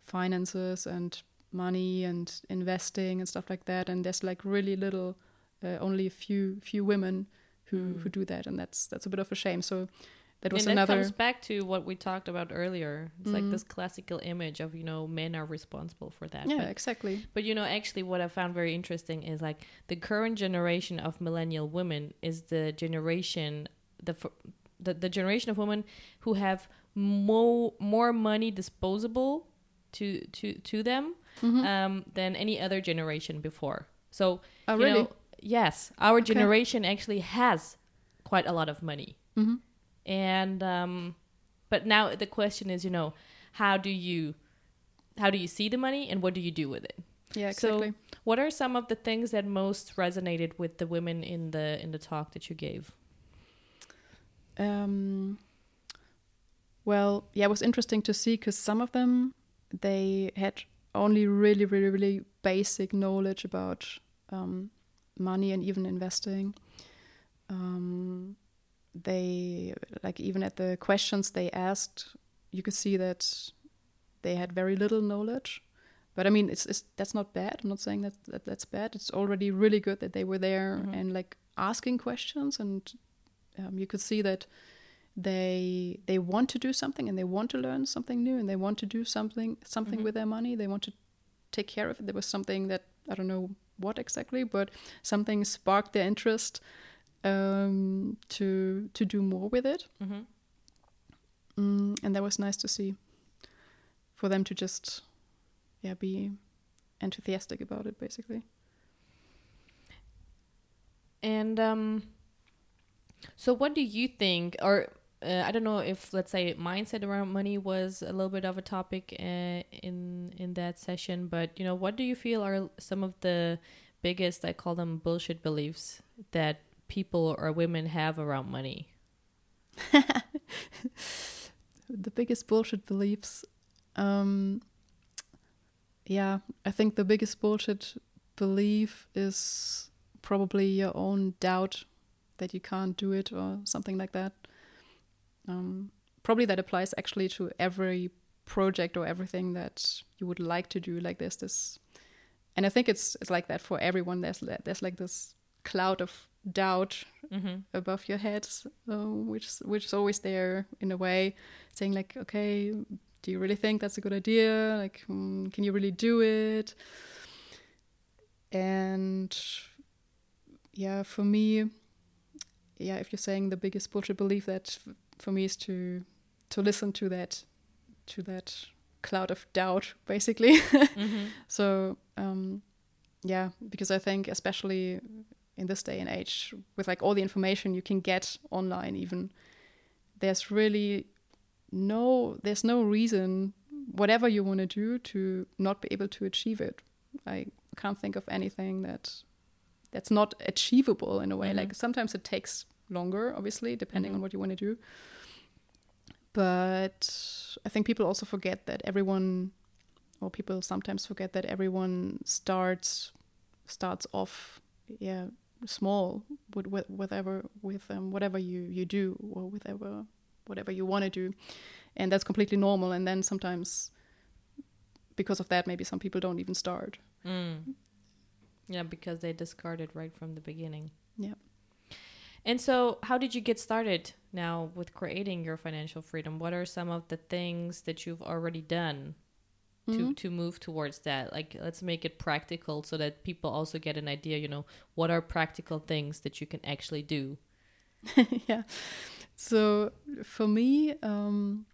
finances and money and investing and stuff like that. And there's like really little, uh, only a few few women who Mm. who do that, and that's that's a bit of a shame. So that was and that another. comes back to what we talked about earlier. It's like Mhm. this classical image of you know men are responsible for that. yeah, But, exactly. but you know, actually, what I found very interesting is like the current generation of millennial women is the generation the f- the, the generation of women who have more more money disposable to to to them Mhm. um, than any other generation before. So oh, you really? know, yes, our Okay. generation actually has quite a lot of money. Mhm. And um, but now the question is, you know, how do you how do you see the money and what do you do with it? Yeah, So- exactly. What are some of the things that most resonated with the women in the in the talk that you gave? Um, well, yeah, it was interesting to see because some of them they had only really, really, really basic knowledge about um, money and even investing. Um, they like even at the questions they asked, you could see that they had very little knowledge. But I mean, it's, it's that's not bad. I'm not saying that, that that's bad. It's already really good that they were there Mhm. and like asking questions, and um, you could see that they they want to do something and they want to learn something new and they want to do something something Mhm. with their money. They want to take care of it. There was something that I don't know what exactly, but something sparked their interest um, to to do more with it, Mm-hmm. mm, and that was nice to see. For them to just yeah be enthusiastic about it, basically. And um, so, what do you think, or uh, I don't know if, let's say, mindset around money was a little bit of a topic uh, in in that session, but you know, what do you feel are some of the biggest, I call them bullshit beliefs that people or women have around money? <laughs> the biggest bullshit beliefs. Um, yeah, I think the biggest bullshit belief is probably your own doubt that you can't do it or something like that. Um, probably that applies actually to every project or everything that you would like to do. Like there's this, and I think it's it's like that for everyone. There's there's like this cloud of doubt Mm-hmm. above your head, uh, which which is always there in a way, saying like, okay, do you really think that's a good idea? Like, mm, can you really do it? And yeah, for me, yeah, if you're saying the biggest bullshit belief, that for me is to to listen to that to that cloud of doubt, basically. <laughs> mm-hmm. So um, yeah, because I think especially in this day and age, with like all the information you can get online, even there's really no there's no reason whatever you want to do to not be able to achieve it. I can't think of anything that that's not achievable in a way. Mhm. Like sometimes it takes longer, obviously, depending Mhm. on what you want to do. But I think people also forget that everyone or people sometimes forget that everyone starts starts off yeah small with, with whatever with um, whatever you you do or whatever whatever you want to do and that's completely normal and then sometimes because of that maybe some people don't even start Mm. Yeah, because they discard it right from the beginning. Yeah. And so, how did you get started now with creating your financial freedom? What are some of the things that you've already done to Mhm. to move towards that? Like, let's make it practical so that people also get an idea. You know, what are practical things that you can actually do? <laughs> yeah so for me um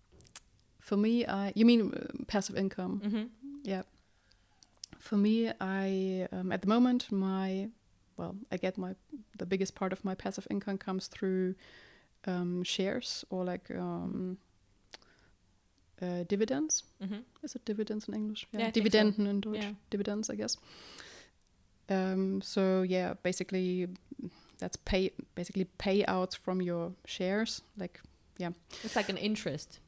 for me i you mean uh, passive income Mm-hmm. yeah For me, I um, at the moment my well, I get my the biggest part of my passive income comes through um, shares or like um, uh, dividends. Mm-hmm. Is it dividends in English? Yeah, I think so. Dividenden in Deutsch. Yeah. Dividends, I guess. Um, so yeah, basically that's pay basically payouts from your shares. Like yeah, It's like an interest.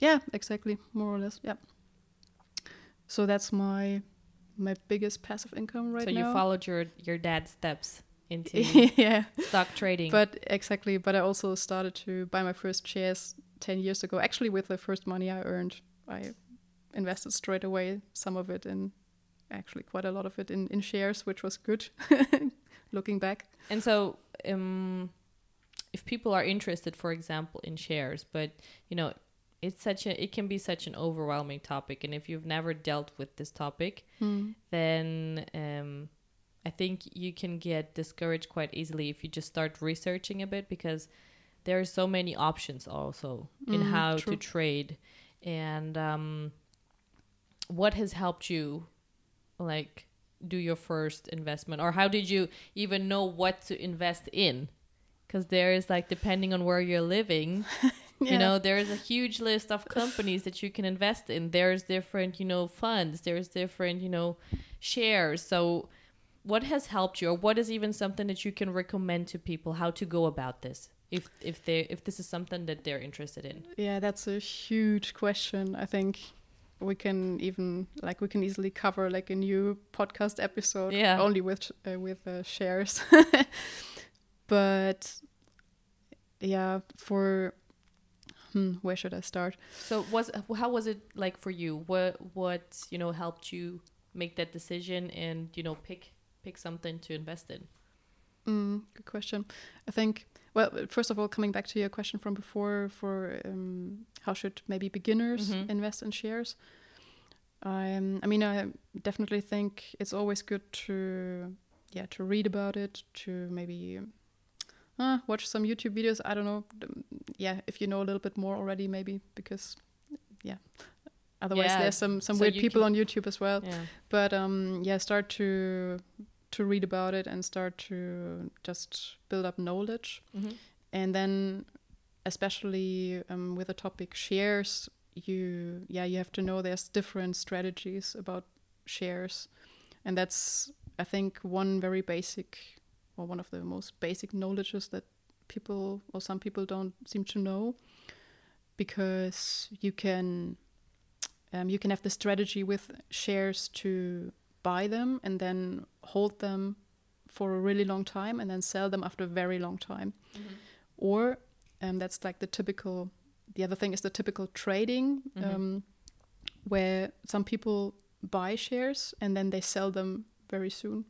yeah, exactly, more or less. Yeah. So that's my my biggest passive income right so now. you followed your your dad's steps into <laughs> yeah, stock trading. but exactly. But I also started to buy my first shares ten years ago. Actually, with the first money I earned, I invested straight away some of it in, actually quite a lot of it in in shares, which was good. <laughs> Looking back, And so, um, if people are interested, for example, in shares, but you know, it's such a it can be such an overwhelming topic, and if you've never dealt with this topic, then um, I think you can get discouraged quite easily if you just start researching a bit because there are so many options also in Mm, how true. to trade, and um, what has helped you, like do your first investment? Or how did you even know what to invest in? Because there is like depending on where you're living <laughs> <laughs> you know there's a huge list of companies that you can invest in there's different you know funds there's different you know shares so what has helped you or what is even something that you can recommend to people how to go about this if if they if this is something that they're interested in Yeah, that's a huge question. I think we can even like we can easily cover like a new podcast episode Yeah. only with uh, with uh, shares. <laughs> but yeah, for hmm, where should I start? so was how was it like for you what what you know helped you make that decision and you know pick pick something to invest in Mm, good question. I think, well, first of all, coming back to your question from before, for um, how should maybe beginners Mhm. invest in shares? Um, I mean, I definitely think it's always good to, yeah, to read about it, to maybe uh, watch some YouTube videos. I don't know, um, yeah, if you know a little bit more already, maybe because, yeah. Otherwise, Yeah, there's some some so weird people can- on YouTube as well yeah but um yeah start to to read about it and start to just build up knowledge hmm and then especially um, with the topic shares you yeah you have to know there's different strategies about shares and that's i think one very basic or one of the most basic knowledges that people or some people don't seem to know because you can um, you can have the strategy with shares to buy them and then hold them for a really long time and then sell them after a very long time. Or um, that's like the typical the other thing is the typical trading Mhm. um, where some people buy shares and then they sell them very soon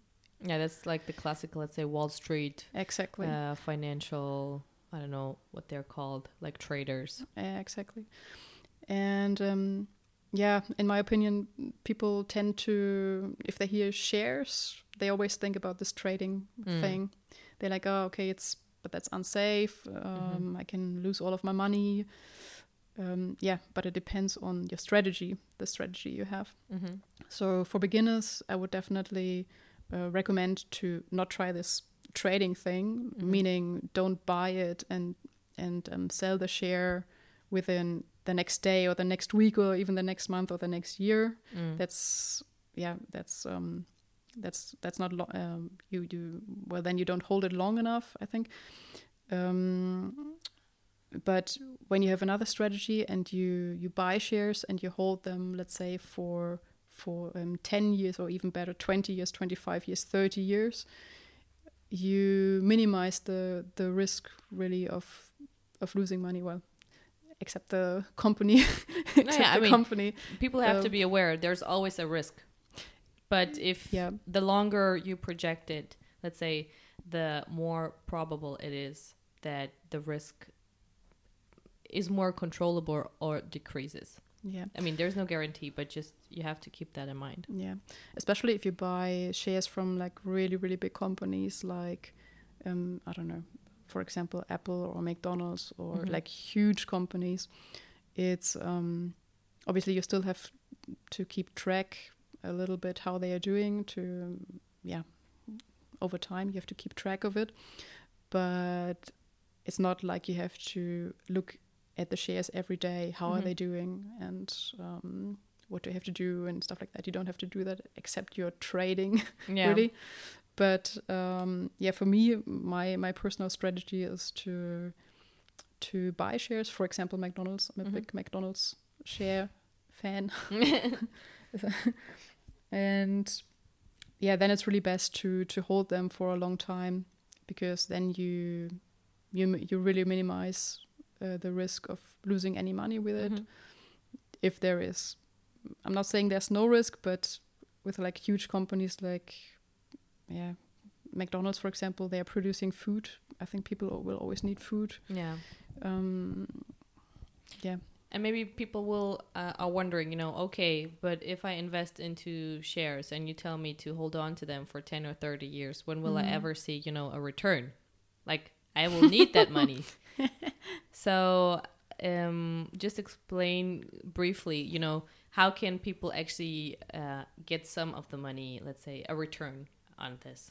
yeah that's like the classic let's say wall street exactly uh, financial i don't know what they're called like traders Yeah, exactly. And um, yeah, in my opinion, people tend to, if they hear shares, they always think about this trading Mm. thing. They're like, oh, okay, it's, but that's unsafe. Um, I can lose all of my money. Um, yeah, but it depends on your strategy, the strategy you have. mm-hmm. So for beginners, I would definitely uh, recommend to not try this trading thing, Mhm. meaning don't buy it and and um, sell the share within the next day or the next week or even the next month or the next year. mm. That's yeah, that's um, that's that's not lo- um, you you well then you don't hold it long enough. I think. Um, but when you have another strategy and you you buy shares and you hold them, let's say for for um, 10 years or even better 20 years 25 years 30 years you minimize the the risk really of of losing money well except the company. <laughs> Except yeah, I the mean, company. people have to um, be aware there's always a risk. But if yeah. the longer you project it let's say the more probable it is that the risk is more controllable or decreases yeah i mean there's no guarantee but just you have to keep that in mind Yeah, especially if you buy shares from like really, really big companies like, um, I don't know, for example, Apple or McDonald's or Mhm. like huge companies. It's um, obviously you still have to keep track a little bit how they are doing to, yeah, over time you have to keep track of it. But it's not like you have to look at the shares every day. How Mhm. are they doing? And um, what do you have to do and stuff like that. You don't have to do that except you're trading <laughs> Yeah. really. But um, yeah, for me, my my personal strategy is to to buy shares. For example, McDonald's. I'm a Mhm. big McDonald's share fan, <laughs> <laughs> and yeah, then it's really best to to hold them for a long time because then you you you really minimize uh, the risk of losing any money with it Mhm. if there is i'm not saying there's no risk but with like huge companies like yeah mcdonald's for example they are producing food i think people will always need food Yeah. um yeah And maybe people will uh, are wondering, you know, okay, but if I invest into shares and you tell me to hold on to them for ten or thirty years, when will I Mhm. ever see, you know, a return? Like I will need that money. <laughs> So, um, just explain briefly, you know, how can people actually uh, get some of the money, let's say, a return on this?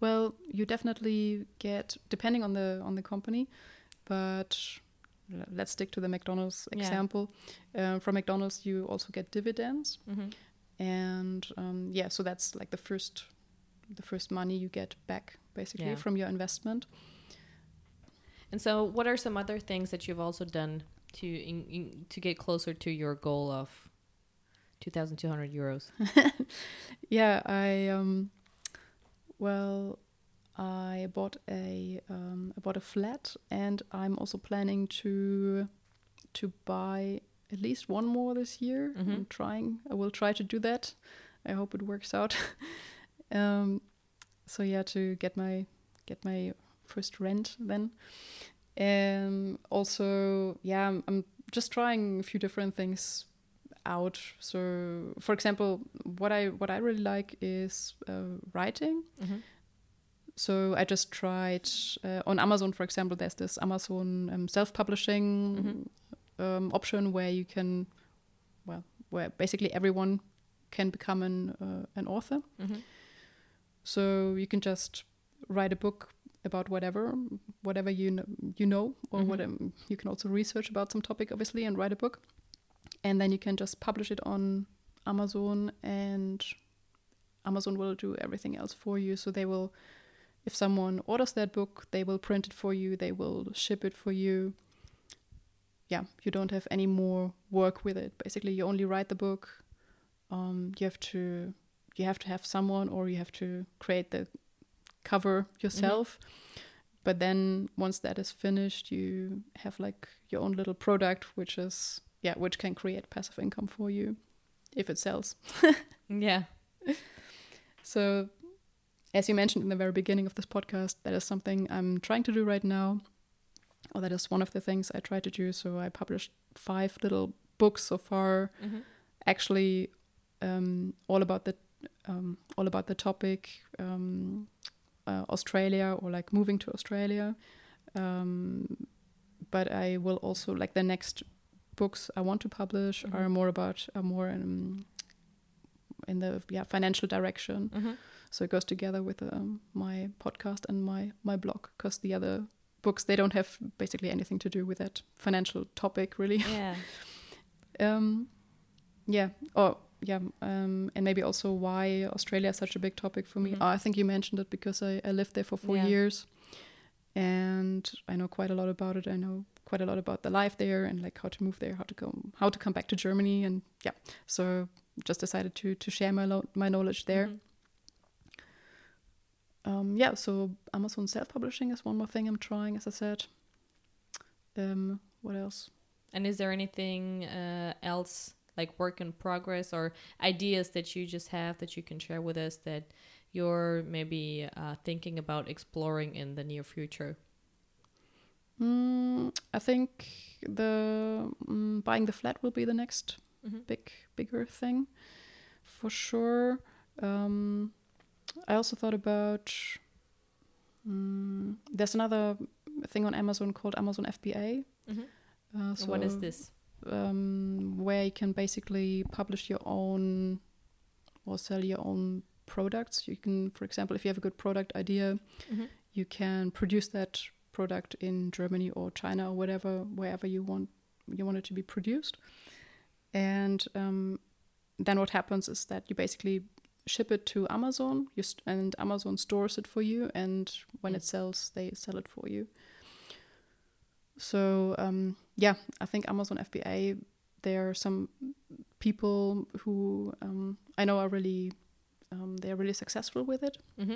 well you definitely get depending on the on the company but let's stick to the mcdonald's Yeah. example um, from mcdonald's you also get dividends Mm-hmm. and um, yeah so that's like the first the first money you get back basically Yeah. from your investment And so, what are some other things that you've also done to in, in, to get closer to your goal of two thousand two hundred euros? <laughs> yeah i um well i bought a um i bought a flat and i'm also planning to to buy at least one more this year i'm Mhm. trying i will try to do that i hope it works out <laughs> um so yeah to get my get my first rent then. Um also yeah i'm, I'm just trying a few different things out. So for example what i what i really like is uh, writing. Mm-hmm. so i just tried uh, on amazon for example there's this amazon um, self-publishing um, option where you can well where basically everyone can become an uh, an author. Mm-hmm. so you can just write a book about whatever whatever you know, you know or Mhm. whatever you can also research about some topic obviously and write a book. And then you can just publish it on Amazon and Amazon will do everything else for you. So they will if someone orders that book they will print it for you they will ship it for you. Yeah you don't have any more work with it. Basically you only write the book um, you have to you have to have someone or you have to create the cover yourself. But then once that is finished you have like your own little product which is yeah which can create passive income for you if it sells. <laughs> Yeah. so as you mentioned in the very beginning of this podcast that is something i'm trying to do right now or that is one of the things i try to do. So i published five little books so far. Mm-hmm. actually um, all about the um, all about the topic um, uh, Australia or like moving to Australia. Um, but I will also like the next books I want to publish Mhm. are more about are more um, in the yeah financial direction. Mm-hmm. So it goes together with um, my podcast and my my blog because the other books they don't have basically anything to do with that financial topic really. Yeah. <laughs> Um, yeah. Oh, yeah. Um, and maybe also why Australia is such a big topic for me. Mhm. Oh, I think you mentioned it because I, I lived there for four Yeah. years, and I know quite a lot about it. I know quite a lot about the life there and like how to move there, how to go, how to come back to Germany, and yeah. So just decided to to share my lo- my knowledge there. Mhm. Um, yeah. So Amazon self publishing is one more thing I'm trying, as I said. Um, what else? And is there anything uh, else like work in progress or ideas that you just have that you can share with us that you're maybe uh, thinking about exploring in the near future? Mm, I think the mm, buying the flat will be the next Mhm. big bigger thing for sure. Um, I also thought about mm, there's another thing on Amazon called Amazon FBA. Mhm. Uh, So what is this? Um, where you can basically publish your own or sell your own products. You can, for example, if you have a good product idea, Mhm. you can produce that product in Germany or China or whatever, wherever you want you want it to be produced. And um, then what happens is that you basically ship it to Amazon, you st- and Amazon stores it for you, and when it sells, they sell it for you. So um, yeah, I think Amazon FBA. There are some people who um, I know are really um, they are really successful with it, Mm-hmm.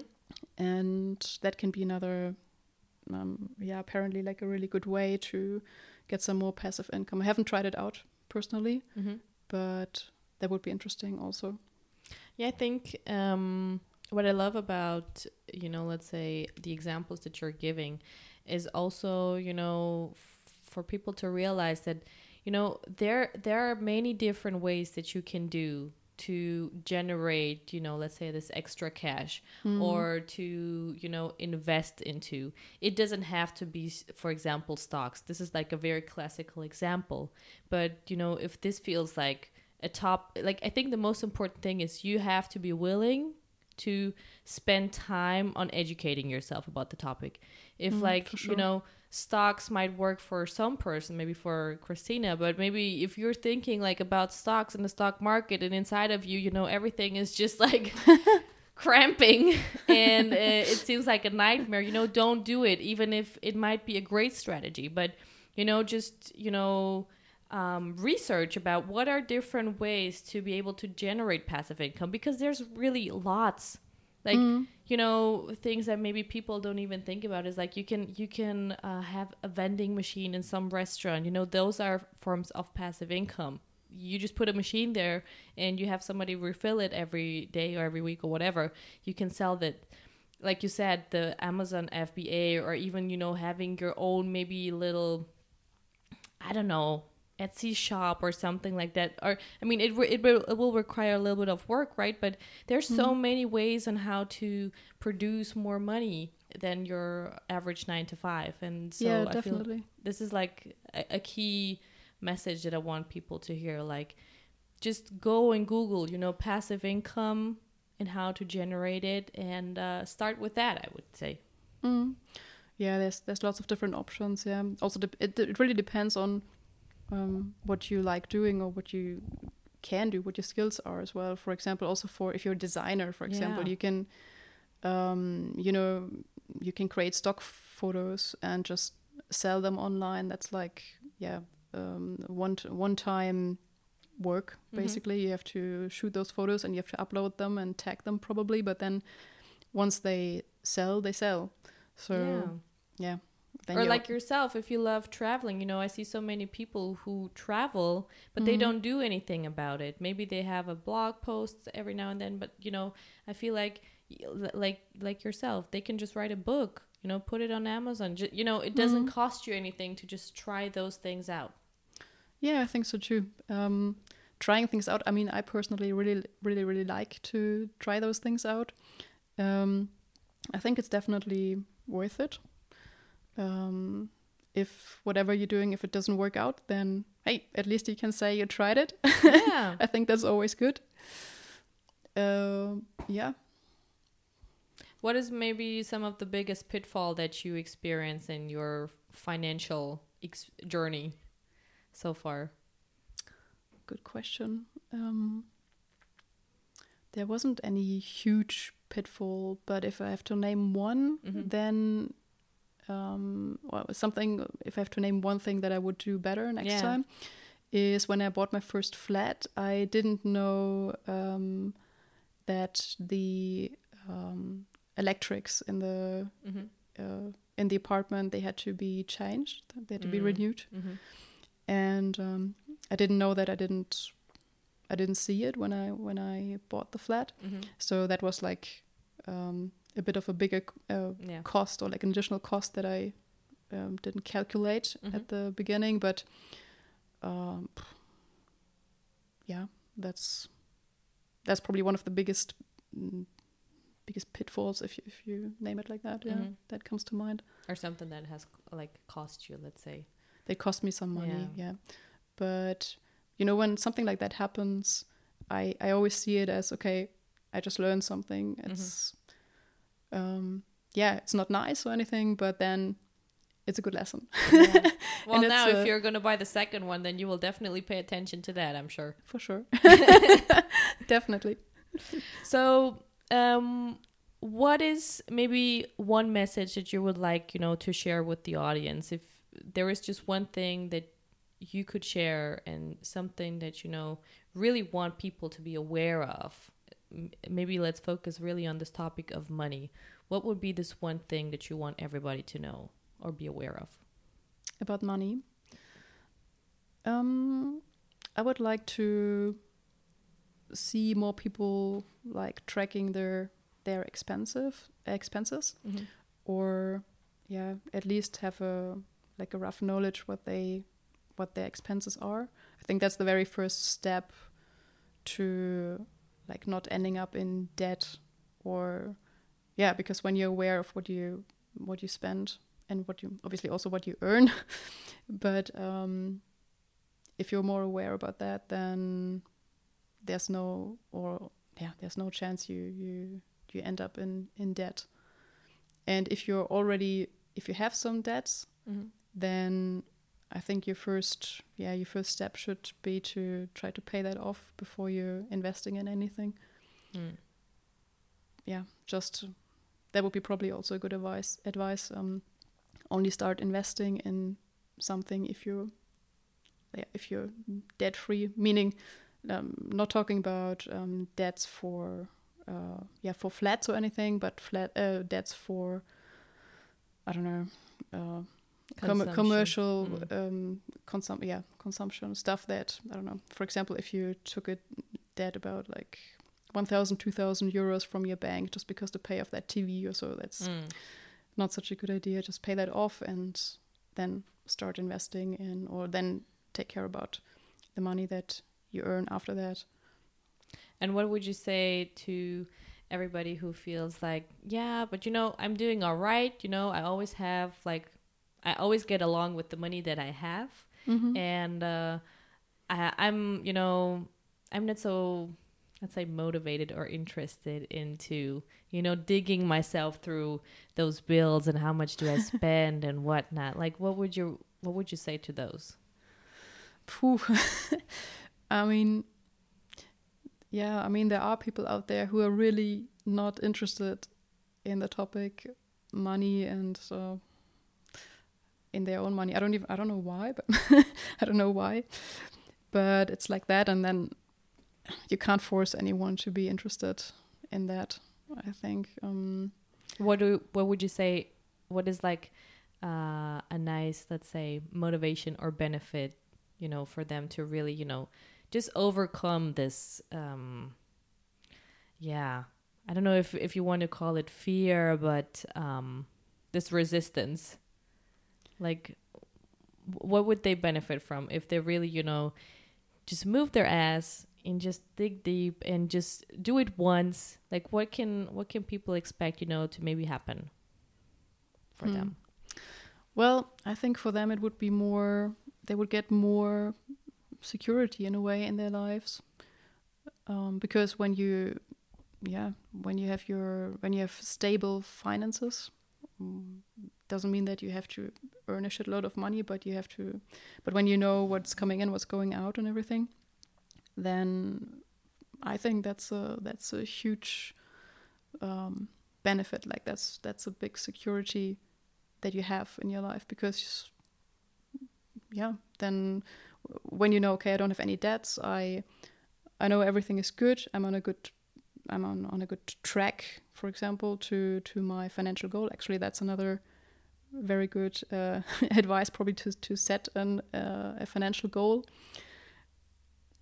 and that can be another um, yeah apparently like a really good way to get some more passive income. I haven't tried it out personally, Mm-hmm. but that would be interesting also. Yeah, I think um, what I love about, you know, let's say the examples that you're giving is also, you know, f- for people to realize that, you know, there there are many different ways that you can do to generate, you know, let's say this extra cash or to, you know, invest into. It doesn't have to be, for example, stocks. This is like a very classical example. But, you know, if this feels like a top like i think the most important thing is you have to be willing to spend time on educating yourself about the topic if Mm, like for you know stocks might work for some person maybe for christina but maybe if you're thinking like about stocks in the stock market and inside of you you know everything is just <laughs> like <laughs> cramping <laughs> and uh, it seems like a nightmare you know don't do it even if it might be a great strategy but you know just you know um, research about what are different ways to be able to generate passive income because there's really lots like you know things that maybe people don't even think about is like you can you can uh, have a vending machine in some restaurant. You know those are forms of passive income. You just put a machine there and you have somebody refill it every day or every week or whatever. You can sell that. Like you said the amazon fba or even you know having your own maybe little i don't know etsy shop or something like that or i mean it, it, will, it will require a little bit of work right but there's so many ways on how to produce more money than your average nine to five and so yeah, I feel this is like a, a key message that I want people to hear. Like, just go and Google, you know, passive income and how to generate it, and uh, start with that. I would say. Mm. Yeah, there's there's lots of different options. Yeah. Also, dep- it it really depends on um, what you like doing or what you can do, what your skills are as well. For example, also for if you're a designer, for example, Yeah. you can, um, you know, you can create stock photos and just sell them online. That's like yeah, um, one t- one time work Mhm. basically. You have to shoot those photos and you have to upload them and tag them probably, but then once they sell, they sell. So yeah, then or like yourself, if you love traveling, you know, I see so many people who travel, but they Mhm. don't do anything about it. Maybe they have a blog post every now and then, but you know, I feel like like like yourself, they can just write a book, you know, put it on Amazon. Ju- you know, it doesn't Mhm. cost you anything to just try those things out. Yeah, I think so too. Um, trying things out. I mean, I personally really, really, really like to try those things out. Um, I think it's definitely worth it. Um, if whatever you're doing, if it doesn't work out, then hey, at least you can say you tried it. Yeah. <laughs> I think that's always good. Uh, yeah. What is maybe some of the biggest pitfall that you experience in your financial ex- journey so far? Good question. Um, there wasn't any huge pitfall, but if I have to name one, Mhm. then um, well, something. If I have to name one thing that I would do better next Yeah. time, is when I bought my first flat. I didn't know um, that the um, electrics in the Mm-hmm. uh, in the apartment they had to be changed. They had to be Mm. renewed Mm-hmm. and um, I didn't know that I didn't I didn't see it when I when I bought the flat. Mm-hmm. So that was like um, a bit of a bigger uh, Yeah. cost or like an additional cost that I um, didn't calculate Mhm. at the beginning. But um, yeah, that's that's probably one of the biggest mm, biggest pitfalls if you, if you name it like that. Yeah, Mhm. that comes to mind. Or something that has like cost you, let's say. they cost me some money Yeah. yeah, but you know when something like that happens i i always see it as okay I just learned something. Mm-hmm. It's um, yeah, it's not nice or anything, but then it's a good lesson. Yeah. <laughs> Well, now if you're gonna buy the second one, then you will definitely pay attention to that. I'm sure. For sure. <laughs> <laughs> Definitely. So, um, what is maybe one message that you would like, you know, to share with the audience? If there is just one thing that you could share and something that you know really want people to be aware of, maybe let's focus really on this topic of money. What would be this one thing that you want everybody to know or be aware of? about money. Um, I would like to see more people like tracking their their expensive expenses, or yeah, at least have a like a rough knowledge what they what their expenses are. I think that's the very first step to like not ending up in debt or yeah, because when you're aware of what you what you spend and what you obviously also what you earn <laughs> but um, if you're more aware about that then there's no or yeah there's no chance you you you end up in in debt. And if you're already if you have some debts then i think your first yeah your first step should be to try to pay that off before you're investing in anything Mm. yeah just that would be probably also a good advice advice um only start investing in something if you're yeah, if you're debt free meaning um, not talking about um, debts for uh, yeah for flats or anything but flat uh, debts for i don't know uh, com- commercial Mm. um, consum- yeah consumption stuff that i don't know for example if you took a debt about like 1000 2000 euros from your bank just because to pay off that tv or so that's Mm. not such a good idea just pay that off and then start investing in or then take care about the money that you earn after that And what would you say to everybody who feels like, yeah, but you know, I'm doing all right. You know, I always have like, I always get along with the money that I have, and uh, I, I'm, you know, I'm not so, let's say, motivated or interested into, you know, digging myself through those bills and how much do I <laughs> spend and whatnot. Like, what would you, what would you say to those? Phew. <laughs> I mean, yeah, I mean, there are people out there who are really not interested in the topic money and uh, in their own money. I don't even, I don't know why, but <laughs> I don't know why. But it's like that, and then you can't force anyone to be interested in that. I think. Um, what do what would you say what is like uh, a nice let's say motivation or benefit you know for them to really you know just overcome this um yeah i don't know if if you want to call it fear but um this resistance like what would they benefit from if they really you know just move their ass and just dig deep and just do it once like what can what can people expect you know to maybe happen for Hmm. them Well, I think for them it would be more, they would get more security in a way in their lives. Um, because when you, yeah, when you have your, when you have stable finances, mm, doesn't mean that you have to earn a shitload of money, but you have to, but when you know what's coming in, what's going out and everything, then I think that's a, that's a huge um, benefit. Like that's, that's a big security that you have in your life because yeah then when you know okay i don't have any debts i i know everything is good i'm on a good i'm on, on a good track for example to to my financial goal actually that's another very good uh, <laughs> advice probably to to set an uh, a financial goal.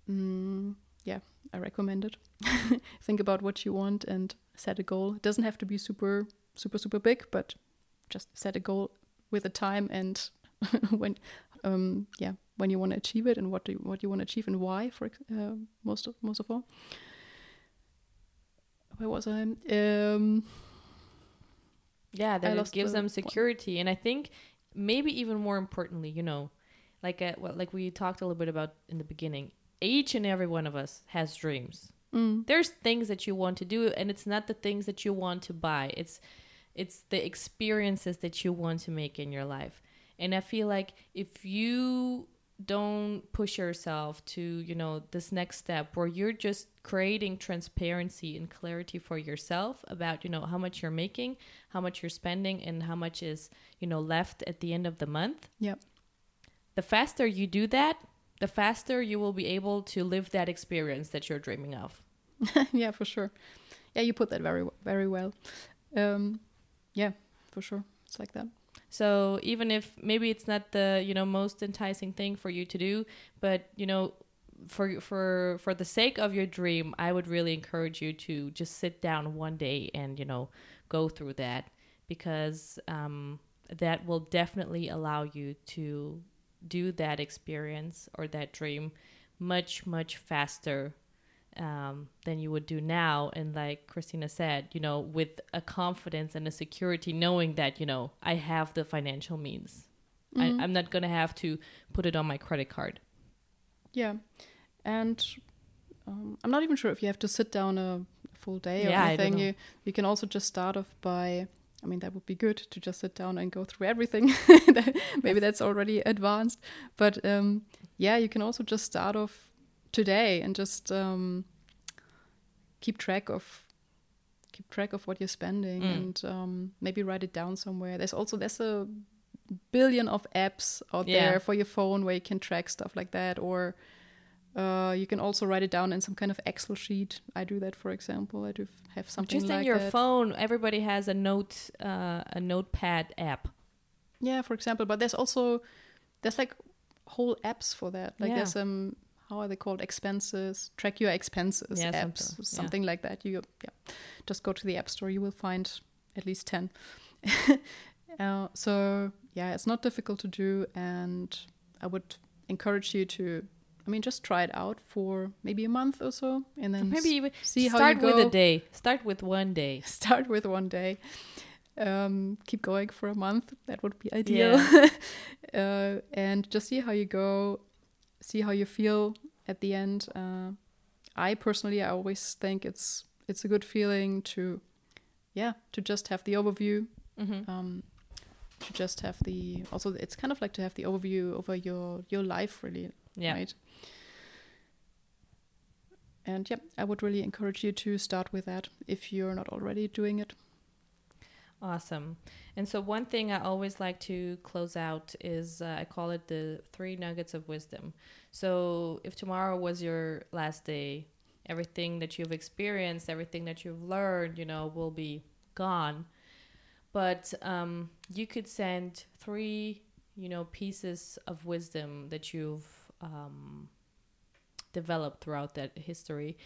Mm, yeah i recommend it. <laughs> Think about what you want and set a goal. It doesn't have to be super super super big but just set a goal with a time and <laughs> when um yeah when you want to achieve it and what do you, what you want to achieve and why for uh, most of most of all. Where was i? Um yeah that it gives the them security and i think maybe even more importantly you know like uh, well, like we talked a little bit about in the beginning each and every one of us has dreams Mm. There's things that you want to do, and it's not the things that you want to buy. It's it's the experiences that you want to make in your life. And I feel like if you don't push yourself to you know this next step where you're just creating transparency and clarity for yourself about you know how much you're making how much you're spending and how much is you know left at the end of the month Yep. the faster you do that the faster you will be able to live that experience that you're dreaming of <laughs> yeah, for sure. Yeah, you put that very very well. Um, yeah, for sure. It's like that. So even if maybe it's not the you know most enticing thing for you to do, but you know for for for the sake of your dream, I would really encourage you to just sit down one day and you know go through that because um, that will definitely allow you to do that experience or that dream much much faster um, than you would do now. And like Christina said, you know, with a confidence and a security, knowing that, you know, I have the financial means. Mhm. I, I'm not going to have to put it on my credit card. Yeah, and um, I'm not even sure if you have to sit down a full day or Yeah, anything. You you can also just start off by. I mean, that would be good to just sit down and go through everything. <laughs> Maybe that's already advanced, but um, yeah, you can also just start off today and just um, keep track of keep track of what you're spending Mm. and um, maybe write it down somewhere. There's also there's a billion of apps out Yeah. there for your phone where you can track stuff like that or uh, you can also write it down in some kind of Excel sheet. I do that, for example. I do have something Just like in your that. phone, everybody has a note, uh, a notepad app. Yeah, for example. But there's also there's like whole apps for that. Like Yeah. there's um how are they called? Expenses. Track your expenses Yeah, apps, something, yeah. like that. You yeah, just go to the app store. You will find at least ten. <laughs> uh, so yeah, it's not difficult to do, and I would encourage you to. I mean, just try it out for maybe a month or so, and then Maybe even see how start you go. with a day. Start with one day. <laughs> start with one day um, keep going for a month that would be ideal <laughs> uh, and just see how you go see how you feel at the end uh, i personally i always think it's it's a good feeling to yeah to just have the overview Mm-hmm. um, to just have the also it's kind of like to have the overview over your your life really Yeah. right and yeah i would really encourage you to start with that if you're not already doing it Awesome. And so, one thing I always like to close out is uh, I call it the three nuggets of wisdom. So, if tomorrow was your last day, everything that you've experienced, everything that you've learned, you know, will be gone. But um, you could send three, you know, pieces of wisdom that you've um, developed throughout that history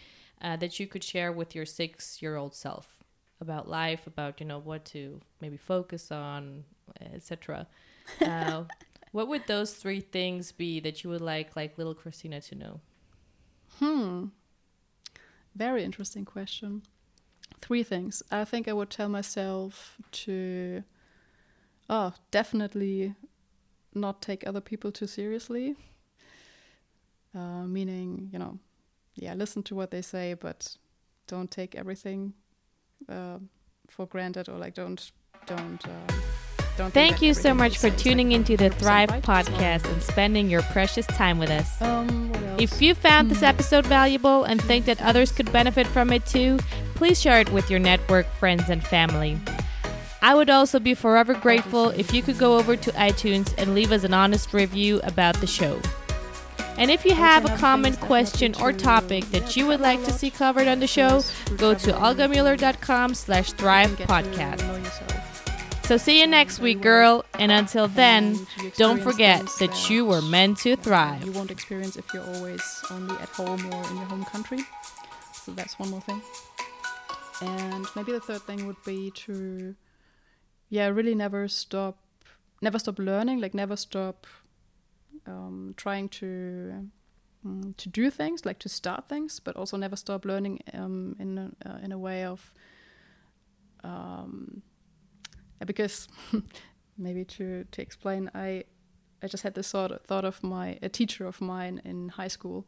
uh, that you could share with your six year old self about life, about you know what to maybe focus on, etc. <laughs> Uh, what would those three things be that you would like like little Christina to know? Hmm. Very interesting question. Three things. I think I would tell myself to, oh, definitely not take other people too seriously. Uh, meaning, you know, yeah, listen to what they say, but don't take everything uh, for granted or like don't don't. Uh, don't Thank you so much for like, tuning into the Thrive right. Podcast and spending your precious time with us. Um. If you found this episode valuable and think that others could benefit from it too, please share it with your network, friends, and family. I would also be forever grateful if you could go over to iTunes and leave us an honest review about the show. And if you have a comment, question, or topic that you would like to see covered on the show, go to olgamuller.com slash thrive podcast. So see you next week, girl. And until then, don't forget that you were meant to thrive. You won't experience if you're always only at home or in your home country. So that's one more thing. And maybe the third thing would be to, yeah, really never stop, never stop learning. Like never stop um, trying to mm, to do things, like to start things, but also never stop learning um, in a, uh, in a way of um, because <laughs> maybe to to explain, I I just had this thought thought of my a teacher of mine in high school,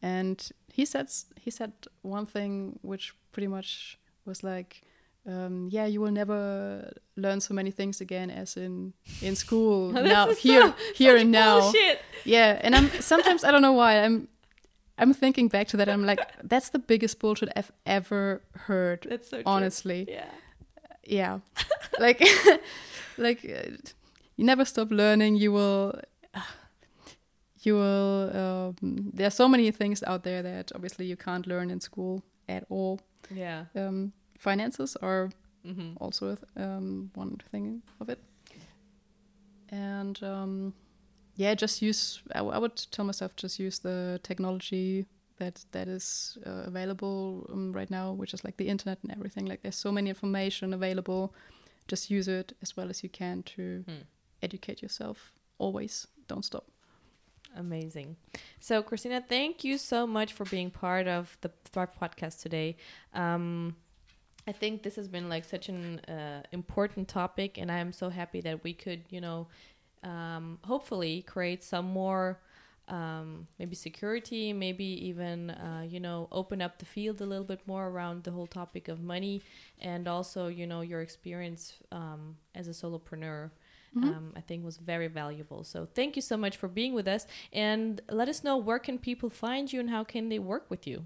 and he said he said one thing which pretty much was like. Um, yeah, you will never learn so many things again as in in school <laughs> now here so- here and now. bullshit. Yeah, and I'm sometimes I don't know why I'm I'm thinking back to that. I'm like, that's the biggest bullshit I've ever heard. That's so true. honestly, Yeah. yeah, like <laughs> like uh, you never stop learning. You will. <sighs> You will. Um, there are so many things out there that obviously you can't learn in school at all. Yeah. Um, finances are hmm also um, one thing of it. And um, yeah, just use. I, would tell myself just use the technology that that is uh, available um, right now, which is like the internet and everything. Like there's so many information available. Just use it as well as you can to Hmm. educate yourself. Always, don't stop. Amazing. So, Christina, thank you so much for being part of the Thrive podcast today. Um, I think this has been like such an uh, important topic, and I'm so happy that we could, you know, um, hopefully create some more. Um, maybe security, maybe even uh, you know open up the field a little bit more around the whole topic of money, and also you know your experience um, as a solopreneur um, I think was very valuable. So thank you so much for being with us, and let us know where can people find you and how can they work with you.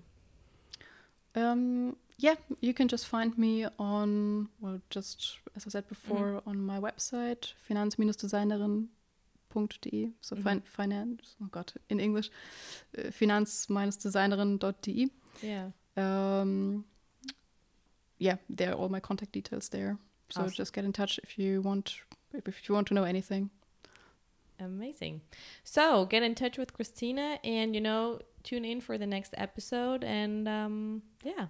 Um, yeah, you can just find me on, well, just as I said before, on my website, finanz-designerin.de. So Mhm. fin- finance, oh God, in English, uh, finanz-designerin.de. Yeah, Um, yeah, there are all my contact details there. So Awesome. just get in touch if you want, if you want to know anything. amazing. So get in touch with Christina, and you know tune in for the next episode. And um, yeah,